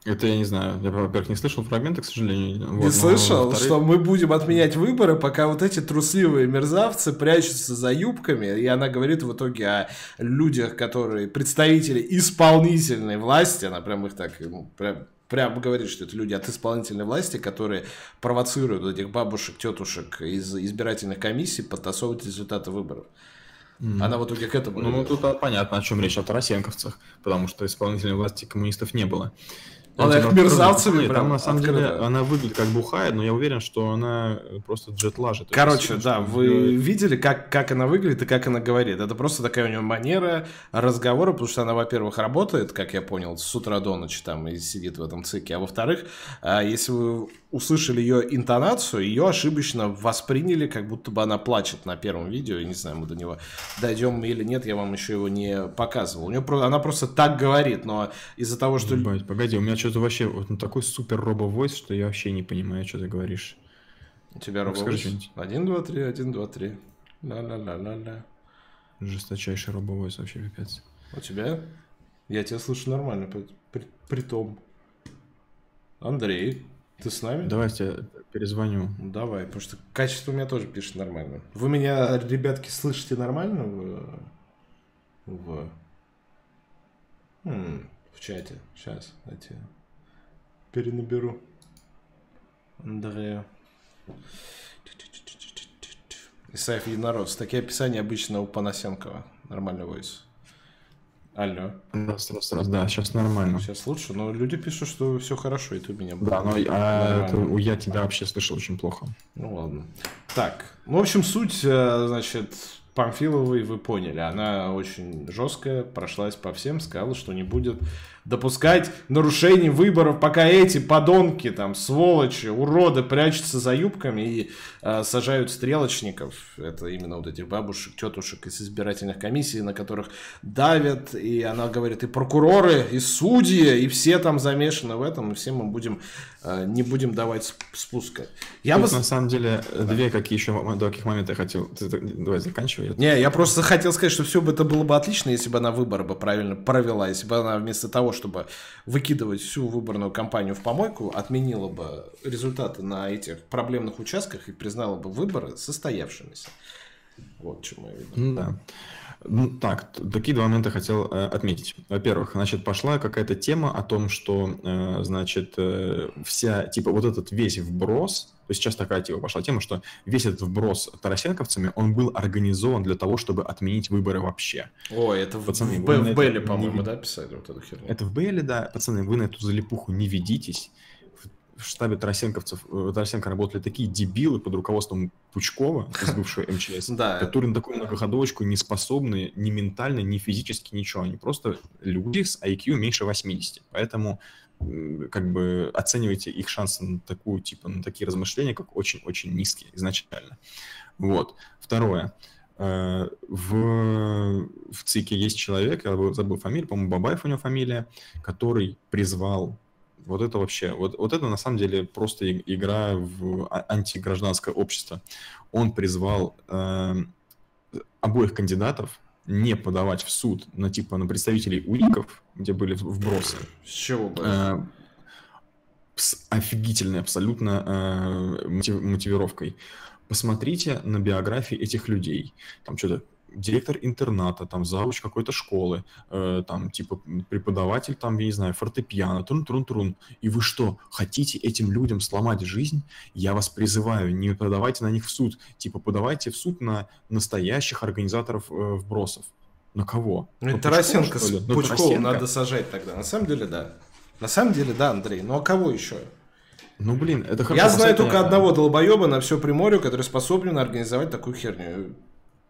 Это я не знаю. Я, во-первых, не слышал фрагмента, к сожалению. Не вот, слышал, что мы будем отменять выборы, пока вот эти трусливые мерзавцы прячутся за юбками. И она говорит в итоге о людях, которые представители исполнительной власти. Она прям их так ну, прям прям говорит, что это люди от исполнительной власти, которые провоцируют этих бабушек, тетушек из избирательных комиссий подтасовывать результаты выборов. Mm. Она в итоге к этому... Ну, тут понятно, о чем речь, о тарасенковцах, потому что исполнительной власти коммунистов не было. Она их мерзавцами прям на самом деле она выглядит как бухает, но я уверен, что она просто джет лажит. Короче, да, вы видели, как, как она выглядит и как она говорит. Это просто такая у нее манера разговора, потому что она, во-первых, работает, как я понял, с утра до ночи там и сидит в этом цике, а во-вторых, а, если вы услышали ее интонацию, ее ошибочно восприняли, как будто бы она плачет на первом видео. Я не знаю, мы до него дойдем или нет, я вам еще его не показывал. У нее она просто так говорит, но из-за того, что... Ебать, погоди, у меня что-то вообще вот такой супер робо-войс, что я вообще не понимаю, что ты говоришь. У тебя робо-войс? Один, два, три, один, два, три. Ла-ла-ла-ла-ла. Жесточайший робо-войс вообще пипец. У тебя? Я тебя слышу нормально, при, при, при том. Андрей. Ты с нами? Давайте перезвоню. Давай, потому что качество у меня тоже пишет нормально. Вы меня, ребятки, слышите нормально в, в, М, в чате? Сейчас, я перенаберу. Андрея. Исаев Единорос. Такие описания обычно у Панасенкова. Нормальный войс. Алло. Раз, раз, раз, да, сейчас нормально. Сейчас лучше, но люди пишут, что все хорошо, и ты у меня. Да, но а, это, я тебя вообще слышал очень плохо. Ну ладно. Так, ну, в общем, суть, э, значит, Памфиловой вы поняли. Она очень жесткая, прошлась по всем, сказала, что не будет допускать нарушений выборов, пока эти подонки, там, сволочи, уроды прячутся за юбками и э, сажают стрелочников. Это именно вот этих бабушек, тетушек из избирательных комиссий, на которых давят. И она говорит, и прокуроры, и судьи, и все там замешаны в этом, и всем мы будем, э, не будем давать сп- спуска. Я Тут, бы... на самом деле, две какие еще м- таких момента я хотел. Ты- давай заканчивай. Не, я просто хотел сказать, что все бы это было бы отлично, если бы она выборы бы правильно провела, если бы она вместо того, чтобы выкидывать всю выборную кампанию в помойку, отменила бы результаты на этих проблемных участках и признала бы выборы состоявшимися. Вот чему я веду. Да. Ну, так, такие два момента хотел э, отметить. Во-первых, значит, пошла какая-то тема о том, что, э, значит, э, вся, типа, вот этот весь вброс, то есть сейчас такая типа пошла тема, что весь этот вброс тарасенковцами, он был организован для того, чтобы отменить выборы вообще. Ой, это в, Пацаны, в, в это Белле, не по-моему, ви- да, писали вот эту херню? Это в Бейле, да. Пацаны, вы на эту залипуху не ведитесь. В- штабе тарасенковцев, э, Тарасенко работали такие дебилы под руководством Пучкова из бывшего МЧС, которые на такую многоходовочку не способны ни ментально, ни физически, ничего. Они просто люди с IQ меньше 80. Поэтому как бы оценивайте их шансы на такую, типа, на такие размышления, как очень-очень низкие изначально. Вот. Второе. Э, В, в ЦИКе есть человек, я забыл фамилию, по-моему, Бабаев у него фамилия, который призвал вот это вообще, вот, вот это на самом деле просто игра в а- антигражданское общество. Он призвал эм, обоих кандидатов не подавать в суд на типа на представителей УИКов, где были вбросы, С чего бы? э, с офигительной абсолютно э, мотив- мотивировкой. Посмотрите на биографии этих людей. Там что-то директор интерната, там завуч какой-то школы, э, там типа преподаватель, там, я не знаю, фортепиано, трун-трун-трун. И вы что, хотите этим людям сломать жизнь? Я вас призываю, не подавайте на них в суд. Типа подавайте в суд на настоящих организаторов э, вбросов. На кого? Ну, это Тарасенко с? Ну, Пучковым надо сажать тогда. На самом деле, да. На самом деле, да, Андрей. Ну а кого еще? Ну, блин, это хорошо. Я знаю только одного долбоеба на все Приморье, который способен организовать такую херню.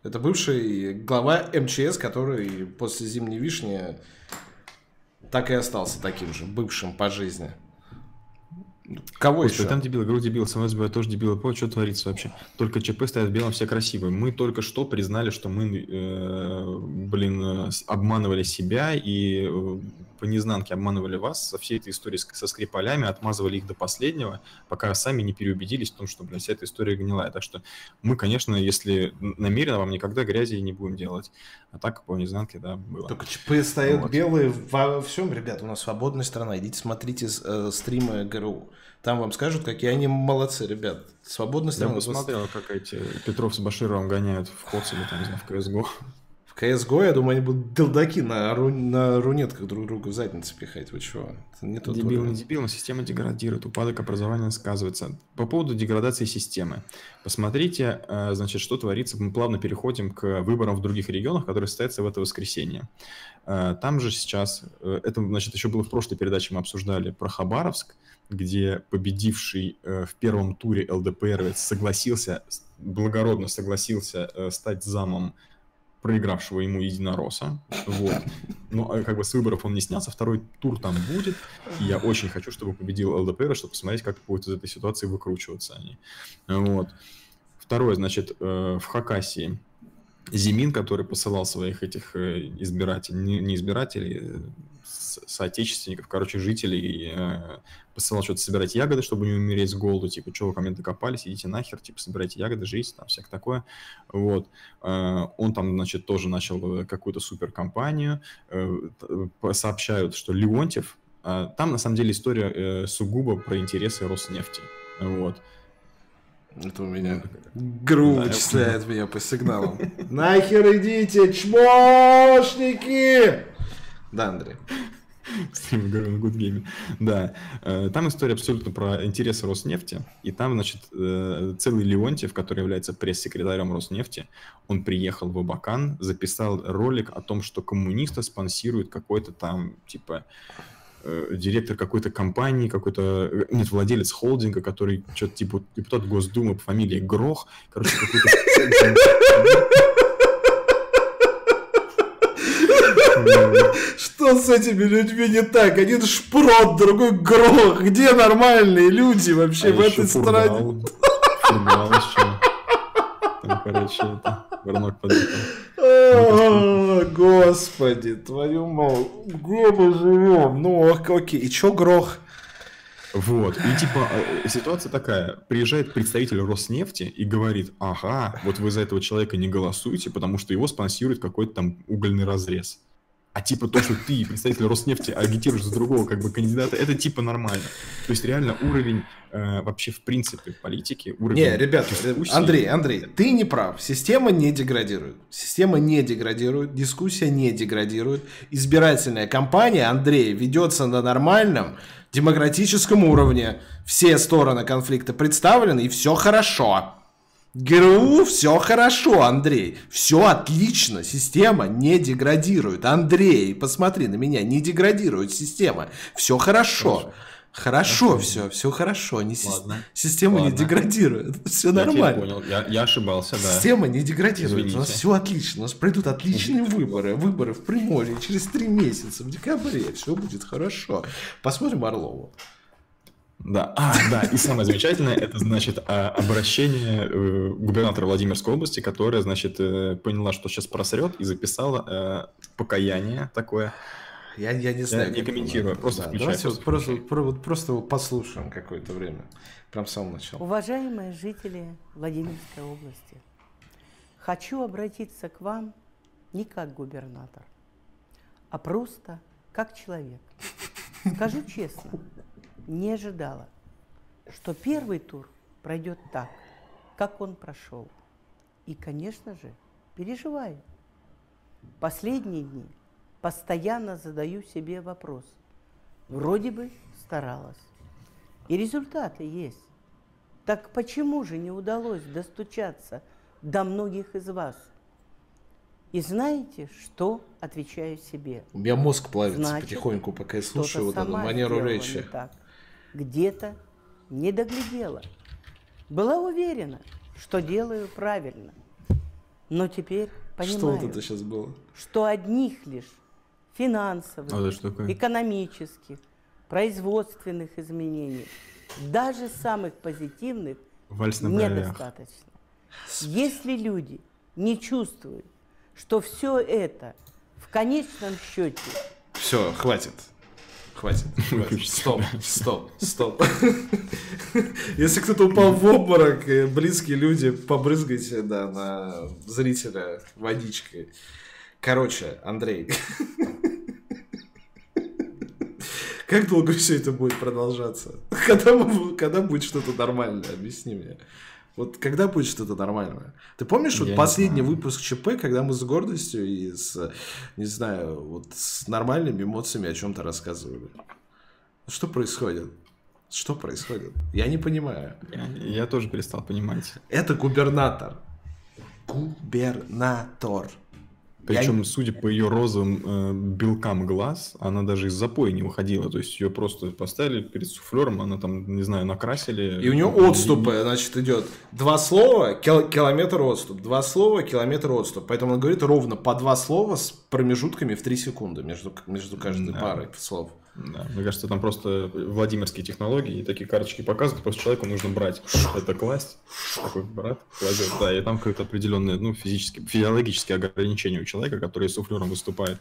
Это бывший глава МЧС, который после «Зимней вишни» так и остался таким же, бывшим по жизни. Кого Господи, еще? там дебилы, говорю дебилы, со мной сбивают тоже дебилы. По, что творится вообще? Только ЧП стоят в белом, все красивые. Мы только что признали, что мы, э, блин, э, обманывали себя и э, по незнанке обманывали вас со всей этой историей со скрипалями, отмазывали их до последнего, пока сами не переубедились в том, что, блин, вся эта история гнилая. Так что мы, конечно, если намеренно вам никогда грязи не будем делать. А так по незнанке, да, было. Только ЧП стоят Вот. белые во всем, ребят. У нас свободная страна. Идите смотрите э, стримы ГРУ. Там вам скажут, какие они молодцы, ребят. Свободная Я страна. посмотрел, как эти Петров с Башировым гоняют в КОЦ или там, не знаю, в CSGO. В CSGO, я думаю, они будут дилдаки на, ру- на рунетках друг другу в задницы пихать. Вы чего? Это не тот Дебил, уровень. не дебил, но система деградирует, упадок образования сказывается. По поводу деградации системы. Посмотрите, э, значит, что творится. Мы плавно переходим к выборам в других регионах, которые состоятся в это воскресенье. Э, Там же сейчас, э, это, значит, еще было в прошлой передаче, мы обсуждали про Хабаровск, где победивший в первом туре ЛДПР согласился, благородно согласился стать замом проигравшего ему единоросса. Вот. Но а, как бы с выборов он не снялся, второй тур там будет. И я очень хочу, чтобы победил ЛДПР, чтобы посмотреть, как будет из этой ситуации выкручиваться они. Вот. Второе, значит, э, в Хакасии Зимин, который посылал своих этих э, избирателей, не, избирателей, э, соотечественников, короче, жителей, э, посылал что-то собирать ягоды, чтобы не умереть с голоду, типа, что вы ко мне докопались, идите нахер, типа, собирайте ягоды, жизнь, там, всякое такое. Вот. Э, Он там, значит, тоже начал э, какую-то суперкомпанию. Э, Сообщают, что Леонтьев, там, на самом деле, история э, сугубо про интересы Роснефти. Вот. Это у меня ГРУ вычисляет меня по сигналам. Нахер идите, чмошники! Да, Андрей. Стрим Good Game. Да. Э, там история абсолютно про интересы Роснефти. И там, значит, э, целый Леонтьев, который является пресс-секретарем Роснефти, он приехал в Абакан, записал ролик о том, что коммунисты спонсируют какой-то там, типа, э, директор какой-то компании, какой-то, нет, владелец холдинга, который что-то типа депутат Госдумы по фамилии Грох, короче, какой-то Что с этими людьми не так? Один шпрот, другой грох. Где нормальные люди вообще А в этой стране? фургал. Еще. Там, короче, это, Варнок подъехал. Господи, твою мать, где мы живем? Ну, ок- окей, и чё грох? Вот, и типа э, ситуация такая, приезжает представитель Роснефти и говорит, ага, вот вы за этого человека не голосуете, потому что его спонсирует какой-то там угольный разрез. А типа то, что ты, представитель Роснефти, агитируешь за другого как бы кандидата, это типа нормально. То есть реально уровень э, вообще в принципе политики, уровень... Не, ребята, дискуссии- Андрей, Андрей, ты не прав. Система не деградирует. Система не деградирует, дискуссия не деградирует. Избирательная кампания, Андрей, ведется на нормальном демократическом уровне. Все стороны конфликта представлены, и все хорошо. ГРУ все хорошо, Андрей. Все отлично. Система не деградирует. Андрей, посмотри на меня, не деградирует система. Все хорошо. Хорошо, все, все хорошо. Не Ладно. Система не Ладно. деградирует. Все Я нормально. понял, я, я ошибался, да. Система не деградирует. У нас Извините. все отлично. У нас пройдут отличные выборы. Выборы в Приморье через три месяца, в декабре. Все будет хорошо. Посмотрим Орлову. Да, а, да, и самое замечательное, это, значит, а, обращение э, губернатора Владимирской области, которая, значит, э, поняла, что сейчас просрет, и записала э, покаяние такое. Я, я не знаю. не как комментирую, просто да, Давайте вот просто просто, про- вот просто послушаем какое-то время. Прям с самого начала. Уважаемые жители Владимирской области, хочу обратиться к вам не как губернатор, а просто как человек. Скажу честно, не ожидала, что первый тур пройдет так, как он прошел. И, конечно же, переживаю. Последние дни постоянно задаю себе вопрос. Вроде бы старалась. И результаты есть. Так почему же не удалось достучаться до многих из вас? И знаете, что отвечаю себе? У меня мозг плавится Значит, потихоньку, пока я слушаю вот эту манеру речи. так. Где-то не доглядела. Была уверена, что делаю правильно. Но теперь Что понимаю, вот это сейчас было? что одних лишь финансовых, А что экономических, производственных изменений, даже самых позитивных, Вальс на недостаточно. Если люди не чувствуют, что все это в конечном счете Все, хватит. Хватит. Стоп, стоп, стоп. Если кто-то упал в обморок, э, близкие люди, побрызгайте, да, на зрителя водичкой. Короче, Андрей. Как долго все это будет продолжаться? Когда, мы- когда будет что-то нормальное? Объясни мне. Вот когда будет что-то нормальное? Ты помнишь вот Я последний знаю. выпуск ЧП, когда мы с гордостью и с, не знаю, вот с нормальными эмоциями о чем-то рассказывали? Что происходит? Что происходит? Я не понимаю. Я, я тоже перестал понимать. Это губернатор. Губернатор. Причем, судя по ее розовым э, белкам глаз, она даже из запоя не выходила. То есть ее просто поставили перед суфлером, она там, не знаю, накрасили. И у него отступы, значит, идет два слова, кил- километр отступ, два слова, километр отступ. Поэтому он говорит ровно по два слова с промежутками в три секунды между, между каждой Да. парой слов. Да, мне кажется, там просто владимирские технологии, и такие карточки показывают, просто человеку нужно брать, это класть, такой брат кладет, да, и там какое-то определенное, ну, физические, физиологические ограничения у человека, который суфлером выступает.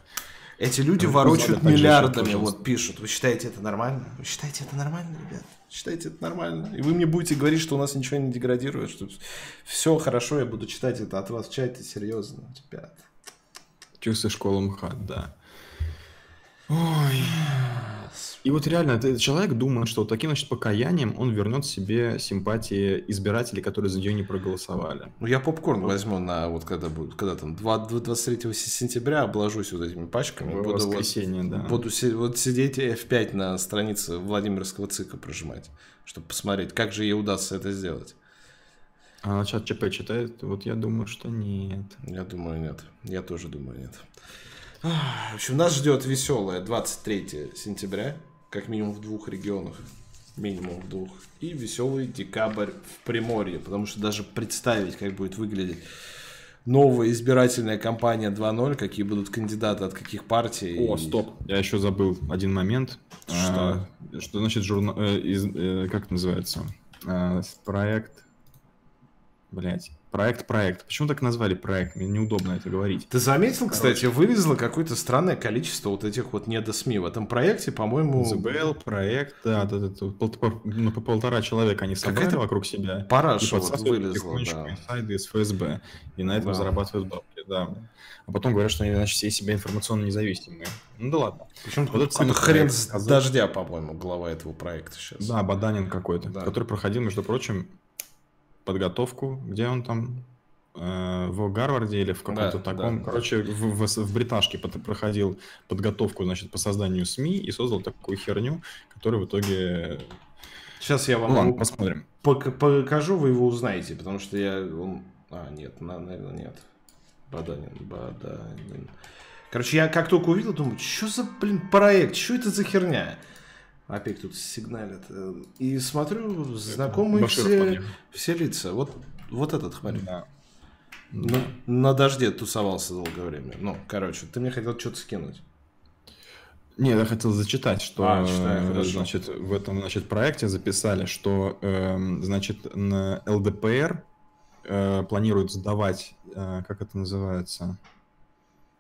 Эти люди Ну, ворочают миллиардами, вот пишут. Вы считаете это нормально? Вы считаете это нормально, ребят? Считаете это нормально? И вы мне будете говорить, что у нас ничего не деградирует, что все хорошо, я буду читать это от вас в чате, серьезно, ребят. Чувствую школу МХАТ, да. Ой, И вот реально, этот человек думает, что вот таким, значит, покаянием он вернет себе симпатии избирателей, которые за нее не проголосовали. Ну, я попкорн возьму на вот когда будет, когда там, 2 23 сентября обложусь вот этими пачками. В буду вот, воскресенье, да. буду си- вот сидеть и F5 на странице Владимирского ЦИКа прожимать, чтобы посмотреть, как же ей удастся это сделать. А чат ЧП читает? Вот я думаю, что нет. Я думаю, нет. Я тоже думаю, нет. В общем, нас ждет веселое 23 сентября, как минимум в двух регионах, минимум в двух, и веселый декабрь в Приморье, потому что даже представить, как будет выглядеть новая избирательная кампания 2.0, какие будут кандидаты от каких партий. О, и- стоп, я еще забыл один момент. Что? А, что значит журнал... э, из- э, как это называется? А, проект... Блять. Проект-проект. Почему так назвали проект? Мне неудобно это говорить. Ты заметил, кстати, вылезло какое-то странное количество вот этих вот недосми в этом проекте, по-моему, ЗБЛ, проект, да, да, да, да, пол- по, ну, по полтора человека они собрали Какая-то вокруг себя. параша вот вылезла, да. инсайды из ФСБ. И на этом Да. зарабатывают бабки, да. А потом говорят, что они, значит, все себя информационно независимые. Ну да ладно. Причем Вот этот самый хрен проект с дождя, по-моему, глава этого проекта сейчас. Да, Баданин какой-то, Да. который проходил, между прочим, подготовку, где он там э, в Гарварде или в каком-то Да, таком, да. короче, в, в, в бриташке под- проходил подготовку, значит, по созданию СМИ и создал такую херню, которая в итоге... Сейчас я вам Ну ладно, посмотрим. пок- покажу, вы его узнаете, потому что я... он- А, нет, на- наверное, нет. Баданин, Баданин. Короче, я как только увидел, думаю, что за, блин, проект, что это за херня? Опять тут сигналят. Э, И смотрю, знакомые все, все лица. Вот, вот этот, смотри. Да. На, на дожде тусовался долгое время. Ну, короче, ты мне хотел что-то скинуть. Нет, я хотел зачитать, что А, читай, э, значит, в этом значит, проекте записали, что эм, значит, на ЛДПР э, планируют сдавать, э, как это называется, Э,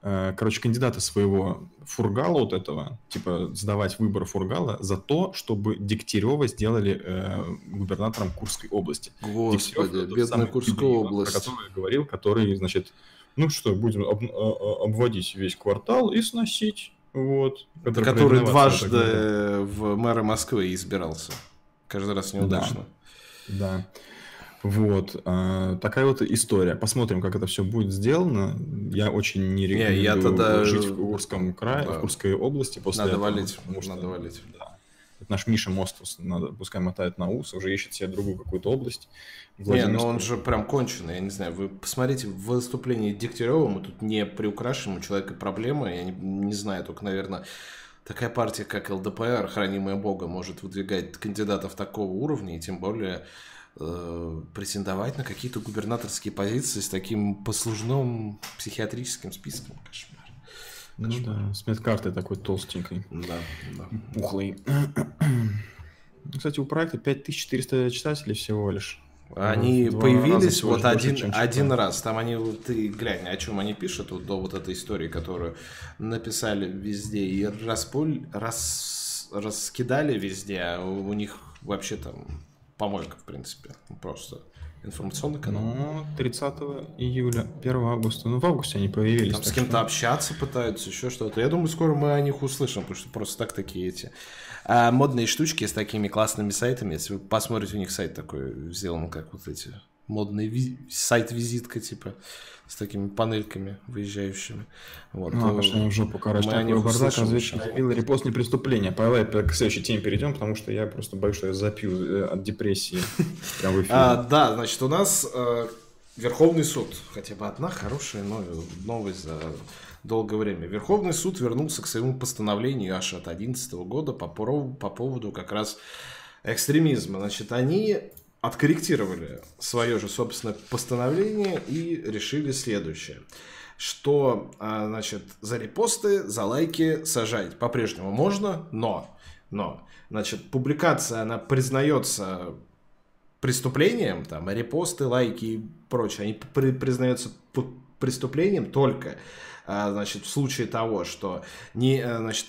короче, кандидата своего Фургала вот этого, типа сдавать выбор Фургала за то, чтобы Дегтярева сделали э, губернатором Курской области. Господи, бедная Курская область. Про который я говорил, который, значит, ну что, будем об- обводить весь квартал и сносить. Вот. который, инновации дважды в мэра Москвы избирался. Каждый раз неудачно. Да. Вот. а, такая вот история. Посмотрим, как это все будет сделано. Я очень не я рекомендую тогда- жить в Курском крае, Да. в Курской области после Надо этого, валить, потому что- надо валить. Да. Это наш Миша Мостус, надо, пускай мотает на ус, уже ищет себе другую какую-то область. Не, Владимирскую. ну он же прям конченый, я не знаю. Вы посмотрите в выступлении Дегтярева, мы тут не приукрашиваем, у человека проблемы, я не, не знаю, только, наверное, такая партия, как ЛДПР, хранимая Бога, может выдвигать кандидатов такого уровня, и тем более э, претендовать на какие-то губернаторские позиции с таким послужным психиатрическим списком. Кошмар. Ну да, с медкартой такой толстенькой, Да, да. пухлый. Кстати, у проекта 5400 читателей всего лишь. Они В два появились вот больше, один, один раз. Там они, ты глянь, о чем они пишут вот до вот этой истории, которую написали везде и распуль, рас, раскидали везде, а у, у них вообще там помойка, в принципе. Просто информационный канал. Ну, 30 июля, 1 августа. Ну, в августе они появились. Там с кем-то что- общаться пытаются, еще что-то. Я думаю, скоро мы о них услышим, потому что просто так такие эти а, модные штучки с такими классными сайтами. Если вы посмотрите, у них сайт такой сделан, как вот эти модные ви- сайт-визитка, типа, с такими панельками выезжающими. Вот. Ну, пошли в жопу, короче. мы Такой бардак, заявил, репост не преступление. Давай к следующей теме перейдем, потому что я просто боюсь, что я запью э, от депрессии в. А, да, значит, у нас э, Верховный суд. Хотя бы одна хорошая но- новость за долгое время. Верховный суд вернулся к своему постановлению аж от 2011 года по, по поводу как раз экстремизма. Значит, они откорректировали свое же собственное постановление и решили следующее. Что, а, значит, за репосты, за лайки сажать по-прежнему можно, но, но, значит, публикация, она признается преступлением, там, репосты, лайки и прочее, они при- признаются преступлением только, а, значит, в случае того, что не, значит,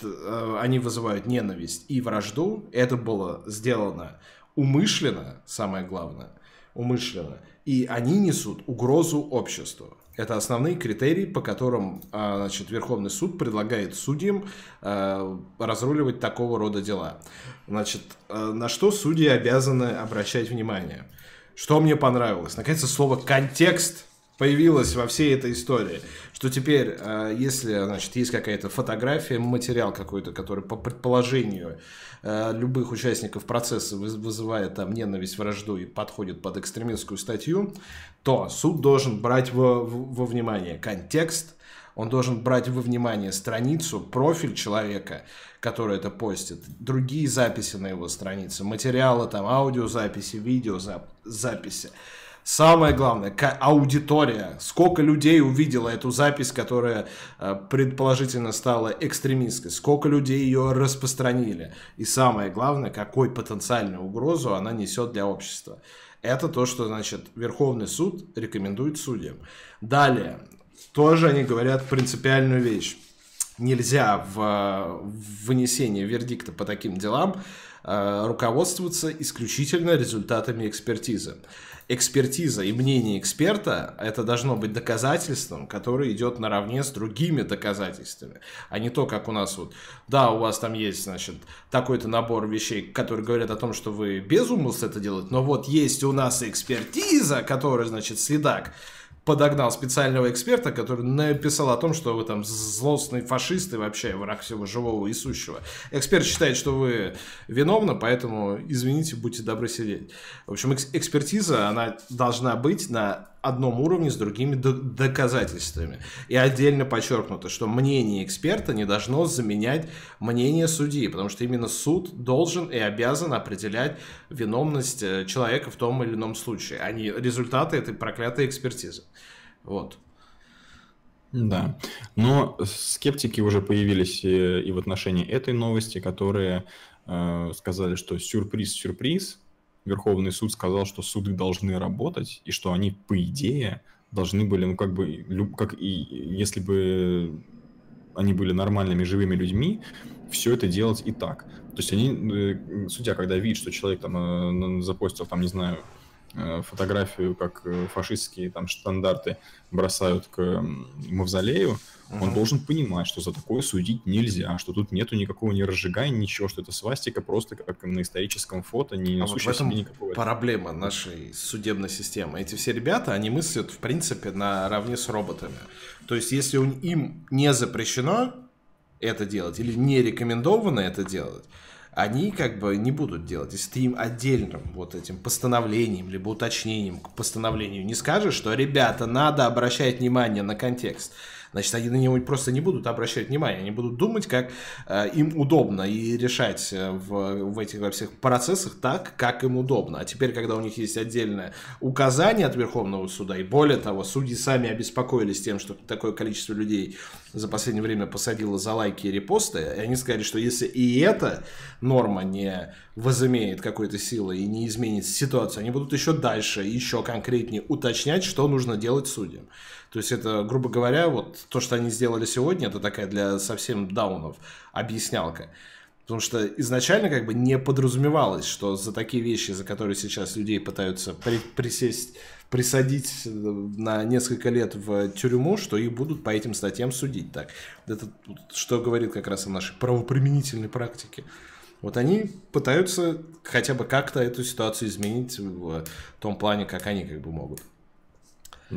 они вызывают ненависть и вражду, это было сделано умышленно, самое главное, умышленно, и они несут угрозу обществу. Это основные критерии, по которым а, значит, Верховный суд предлагает судьям а, разруливать такого рода дела. Значит, а, на что судьи обязаны обращать внимание? Что мне понравилось? Наконец-то слово «контекст» появилось во всей этой истории. Что теперь, если значит, есть какая-то фотография, материал какой-то, который по предположению любых участников процесса вызывает там ненависть, вражду и подходит под экстремистскую статью, то суд должен брать во, во внимание контекст, он должен брать во внимание страницу, профиль человека, который это постит, другие записи на его странице, материалы, там, аудиозаписи, видеозаписи. Самое главное, аудитория. Сколько людей увидела эту запись, которая э, предположительно стала экстремистской. Сколько людей ее распространили. И самое главное, какой потенциальную угрозу она несет для общества. Это то, что, значит, Верховный суд рекомендует судьям. Далее, тоже они говорят принципиальную вещь. Нельзя в, в вынесении вердикта по таким делам э, руководствоваться исключительно результатами экспертизы экспертиза и мнение эксперта, это должно быть доказательством, которое идет наравне с другими доказательствами, а не то, как у нас вот, да, у вас там есть, значит, такой-то набор вещей, которые говорят о том, что вы без умысла это делаете, но вот есть у нас экспертиза, которая, значит, следак, подогнал специального эксперта, который написал о том, что вы там злостный фашист и вообще враг всего живого и сущего. Эксперт считает, что вы виновны, поэтому, извините, будьте добры сидеть. В общем, экспертиза, она должна быть на одном уровне с другими доказательствами. И отдельно подчеркнуто, что мнение эксперта не должно заменять мнение судьи, потому что именно суд должен и обязан определять виновность э, человека в том или ином случае, а не результаты этой проклятой экспертизы. Вот. Да, но скептики уже появились и, и в отношении этой новости, которые э, сказали, что сюрприз-сюрприз, Верховный суд сказал, что суды должны работать, и что они, по идее, должны были, ну, как бы, как и если бы они были нормальными, живыми людьми, все это делать и так. То есть они, э, судья, когда видит, что человек там э, запостил, там, не знаю, фотографию, как э, фашистские там стандарты бросают к мавзолею, он должен понимать, что за такое судить нельзя, что тут нету никакого не разжигания, ничего, что это свастика просто как на историческом фото, не а вот в этом никакого... проблема нашей судебной системы. Эти все ребята, они мыслят, в принципе, наравне с роботами. То есть, если им не запрещено это делать или не рекомендовано это делать, они как бы не будут делать. Если ты им отдельным вот этим постановлением, либо уточнением к постановлению не скажешь, что, ребята, надо обращать внимание на контекст, значит, они на него просто не будут обращать внимание, они будут думать, как э, им удобно и решать э, в, в этих во всех процессах так, как им удобно. А теперь, когда у них есть отдельное указание от Верховного суда, и более того, судьи сами обеспокоились тем, что такое количество людей за последнее время посадило за лайки и репосты, и они сказали, что если и эта норма не возымеет какой-то силы и не изменит ситуацию, они будут еще дальше, еще конкретнее уточнять, что нужно делать судьям. То есть это, грубо говоря, вот то, что они сделали сегодня, это такая для совсем даунов объяснялка. Потому что изначально как бы не подразумевалось, что за такие вещи, за которые сейчас людей пытаются при присесть, присадить на несколько лет в тюрьму, что их будут по этим статьям судить. Так, это что говорит как раз о нашей правоприменительной практике. Вот они пытаются хотя бы как-то эту ситуацию изменить в том плане, как они как бы могут.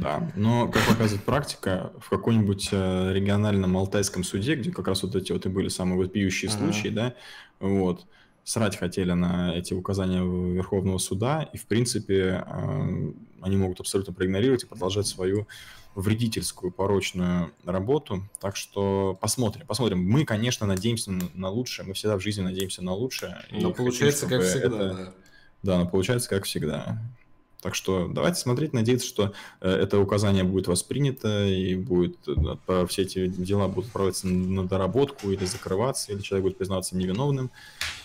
Да, но, как показывает практика, в каком-нибудь э, региональном алтайском суде, где как раз вот эти вот и были самые вопиющие ага. случаи, да, вот, срать хотели на эти указания Верховного суда, и, в принципе, э, они могут абсолютно проигнорировать и продолжать свою вредительскую, порочную работу. Так что посмотрим, посмотрим. Мы, конечно, надеемся на лучшее, мы всегда в жизни надеемся на лучшее. Но получается, хотим, как всегда, это... да. Да, но получается, как всегда. Так что давайте смотреть, надеяться, что э, это указание будет воспринято и будет э, все эти дела будут проводиться на доработку или закрываться, или человек будет признаваться невиновным.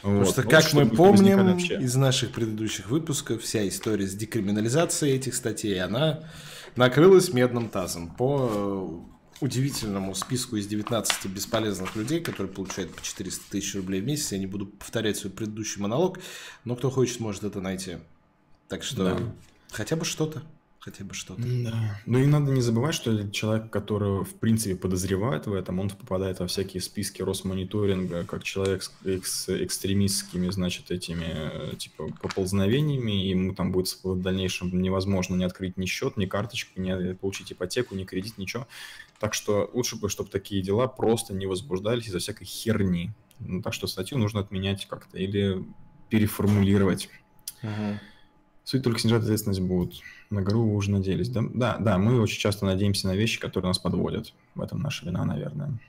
Потому вот. что, как вот, мы помним из наших предыдущих выпусков, вся история с декриминализацией этих статей, она накрылась медным тазом по э, удивительному списку из 19 бесполезных людей, которые получают по 400 тысяч рублей в месяц. Я не буду повторять свой предыдущий монолог, но кто хочет, может это найти. Так что да. хотя бы что-то. хотя бы что-то. Да. Ну и надо не забывать, что человек, которого в принципе подозревают в этом, он попадает во всякие списки Росмониторинга, как человек с экс экстремистскими, значит, этими э, типа поползновениями, и ему там будет в дальнейшем невозможно не открыть ни счет, ни карточку, ни получить ипотеку, ни кредит, ничего. Так что лучше бы, чтобы такие дела просто не возбуждались из-за всякой херни. Ну, так что статью нужно отменять как-то или переформулировать. Угу. Суть только снижать ответственность будут. На гору вы уже надеялись, да? Да, да, мы очень часто надеемся на вещи, которые нас подводят. В этом наша вина, наверное.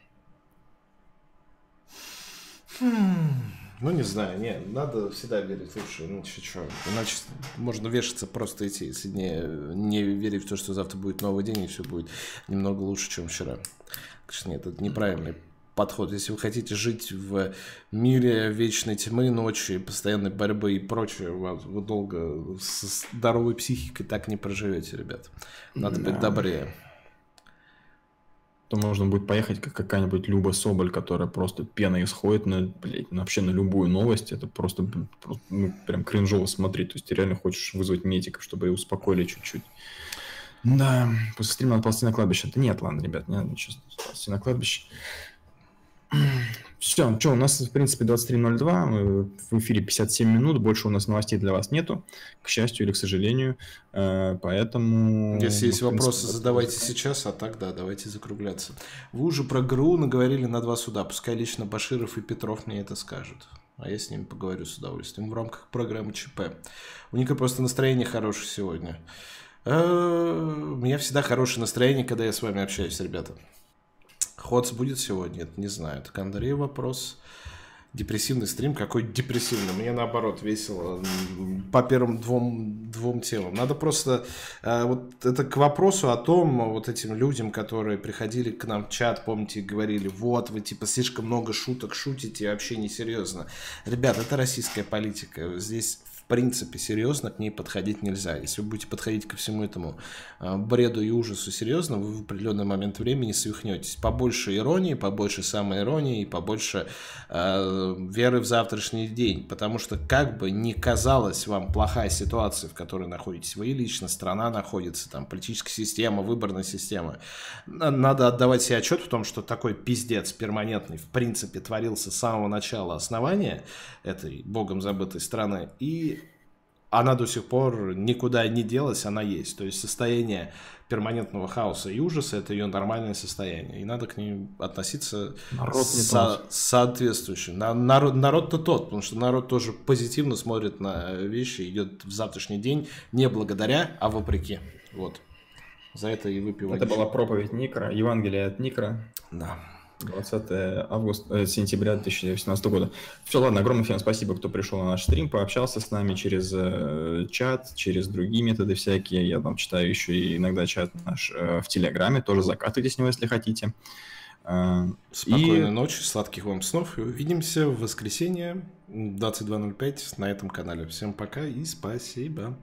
Ну, не знаю, не, надо всегда верить в лучшее, иначе что, иначе можно вешаться просто идти, если не, не верить в то, что завтра будет новый день, и все будет немного лучше, чем вчера. Конечно, нет, это неправильный подход. Если вы хотите жить в мире вечной тьмы, ночи, постоянной борьбы и прочее, вы долго с здоровой психикой так не проживете, ребят. Надо да. быть добрее. То можно будет поехать, как какая-нибудь Люба Соболь, которая просто пена исходит на, блядь, вообще на любую новость. Это просто, просто ну, прям кринжово смотреть. То есть ты реально хочешь вызвать медиков, чтобы ее успокоили чуть-чуть. Да, после стрима надо ползти на кладбище. Да нет, ладно, ребят, не надо сейчас ползти на кладбище. Все, что, у нас, в принципе, 23.02, в эфире 57 минут, больше у нас новостей для вас нету, к счастью или к сожалению, э, поэтому... Если есть принципе, вопросы, задавайте сейчас, а так, да, давайте закругляться. Вы уже про ГРУ наговорили на два суда, пускай лично Баширов и Петров мне это скажут, а я с ними поговорю с удовольствием в рамках программы ЧП. У Ника просто настроение хорошее сегодня. Э, у меня всегда хорошее настроение, когда я с вами общаюсь, ребята. Ходс будет сегодня? Это не знаю. Это к Андрею вопрос. Депрессивный стрим? Какой депрессивный? Мне наоборот весело по первым двум, двум темам. Надо просто... Э, вот это к вопросу о том, вот этим людям, которые приходили к нам в чат, помните, говорили, вот, вы типа слишком много шуток шутите, вообще несерьезно. Ребят, это российская политика. Здесь принципе серьезно к ней подходить нельзя. Если вы будете подходить ко всему этому а, бреду и ужасу серьезно, вы в определенный момент времени свихнетесь. Побольше иронии, побольше самоиронии и побольше э, веры в завтрашний день. Потому что как бы ни казалась вам плохая ситуация, в которой находитесь вы лично, страна находится, там политическая система, выборная система, надо отдавать себе отчет в том, что такой пиздец перманентный в принципе творился с самого начала основания этой богом забытой страны. И она до сих пор никуда не делась, она есть. То есть состояние перманентного хаоса и ужаса это ее нормальное состояние. И надо к ней относиться народ со- соответствующе. На- народ, народ-то тот, потому что народ тоже позитивно смотрит на вещи, идет в завтрашний день не благодаря, а вопреки. Вот. За это и выпивать. Это была проповедь Никра, Евангелие от Никра. Да. 20 августа, э, сентября 2018 года. Все, ладно, огромное всем спасибо, кто пришел на наш стрим, пообщался с нами через э, чат, через другие методы всякие. Я там читаю еще и иногда чат наш э, в Телеграме, тоже закатывайте с него, если хотите. Э, Спокойной и... ночи, сладких вам снов, увидимся в воскресенье 22.05 на этом канале. Всем пока и спасибо.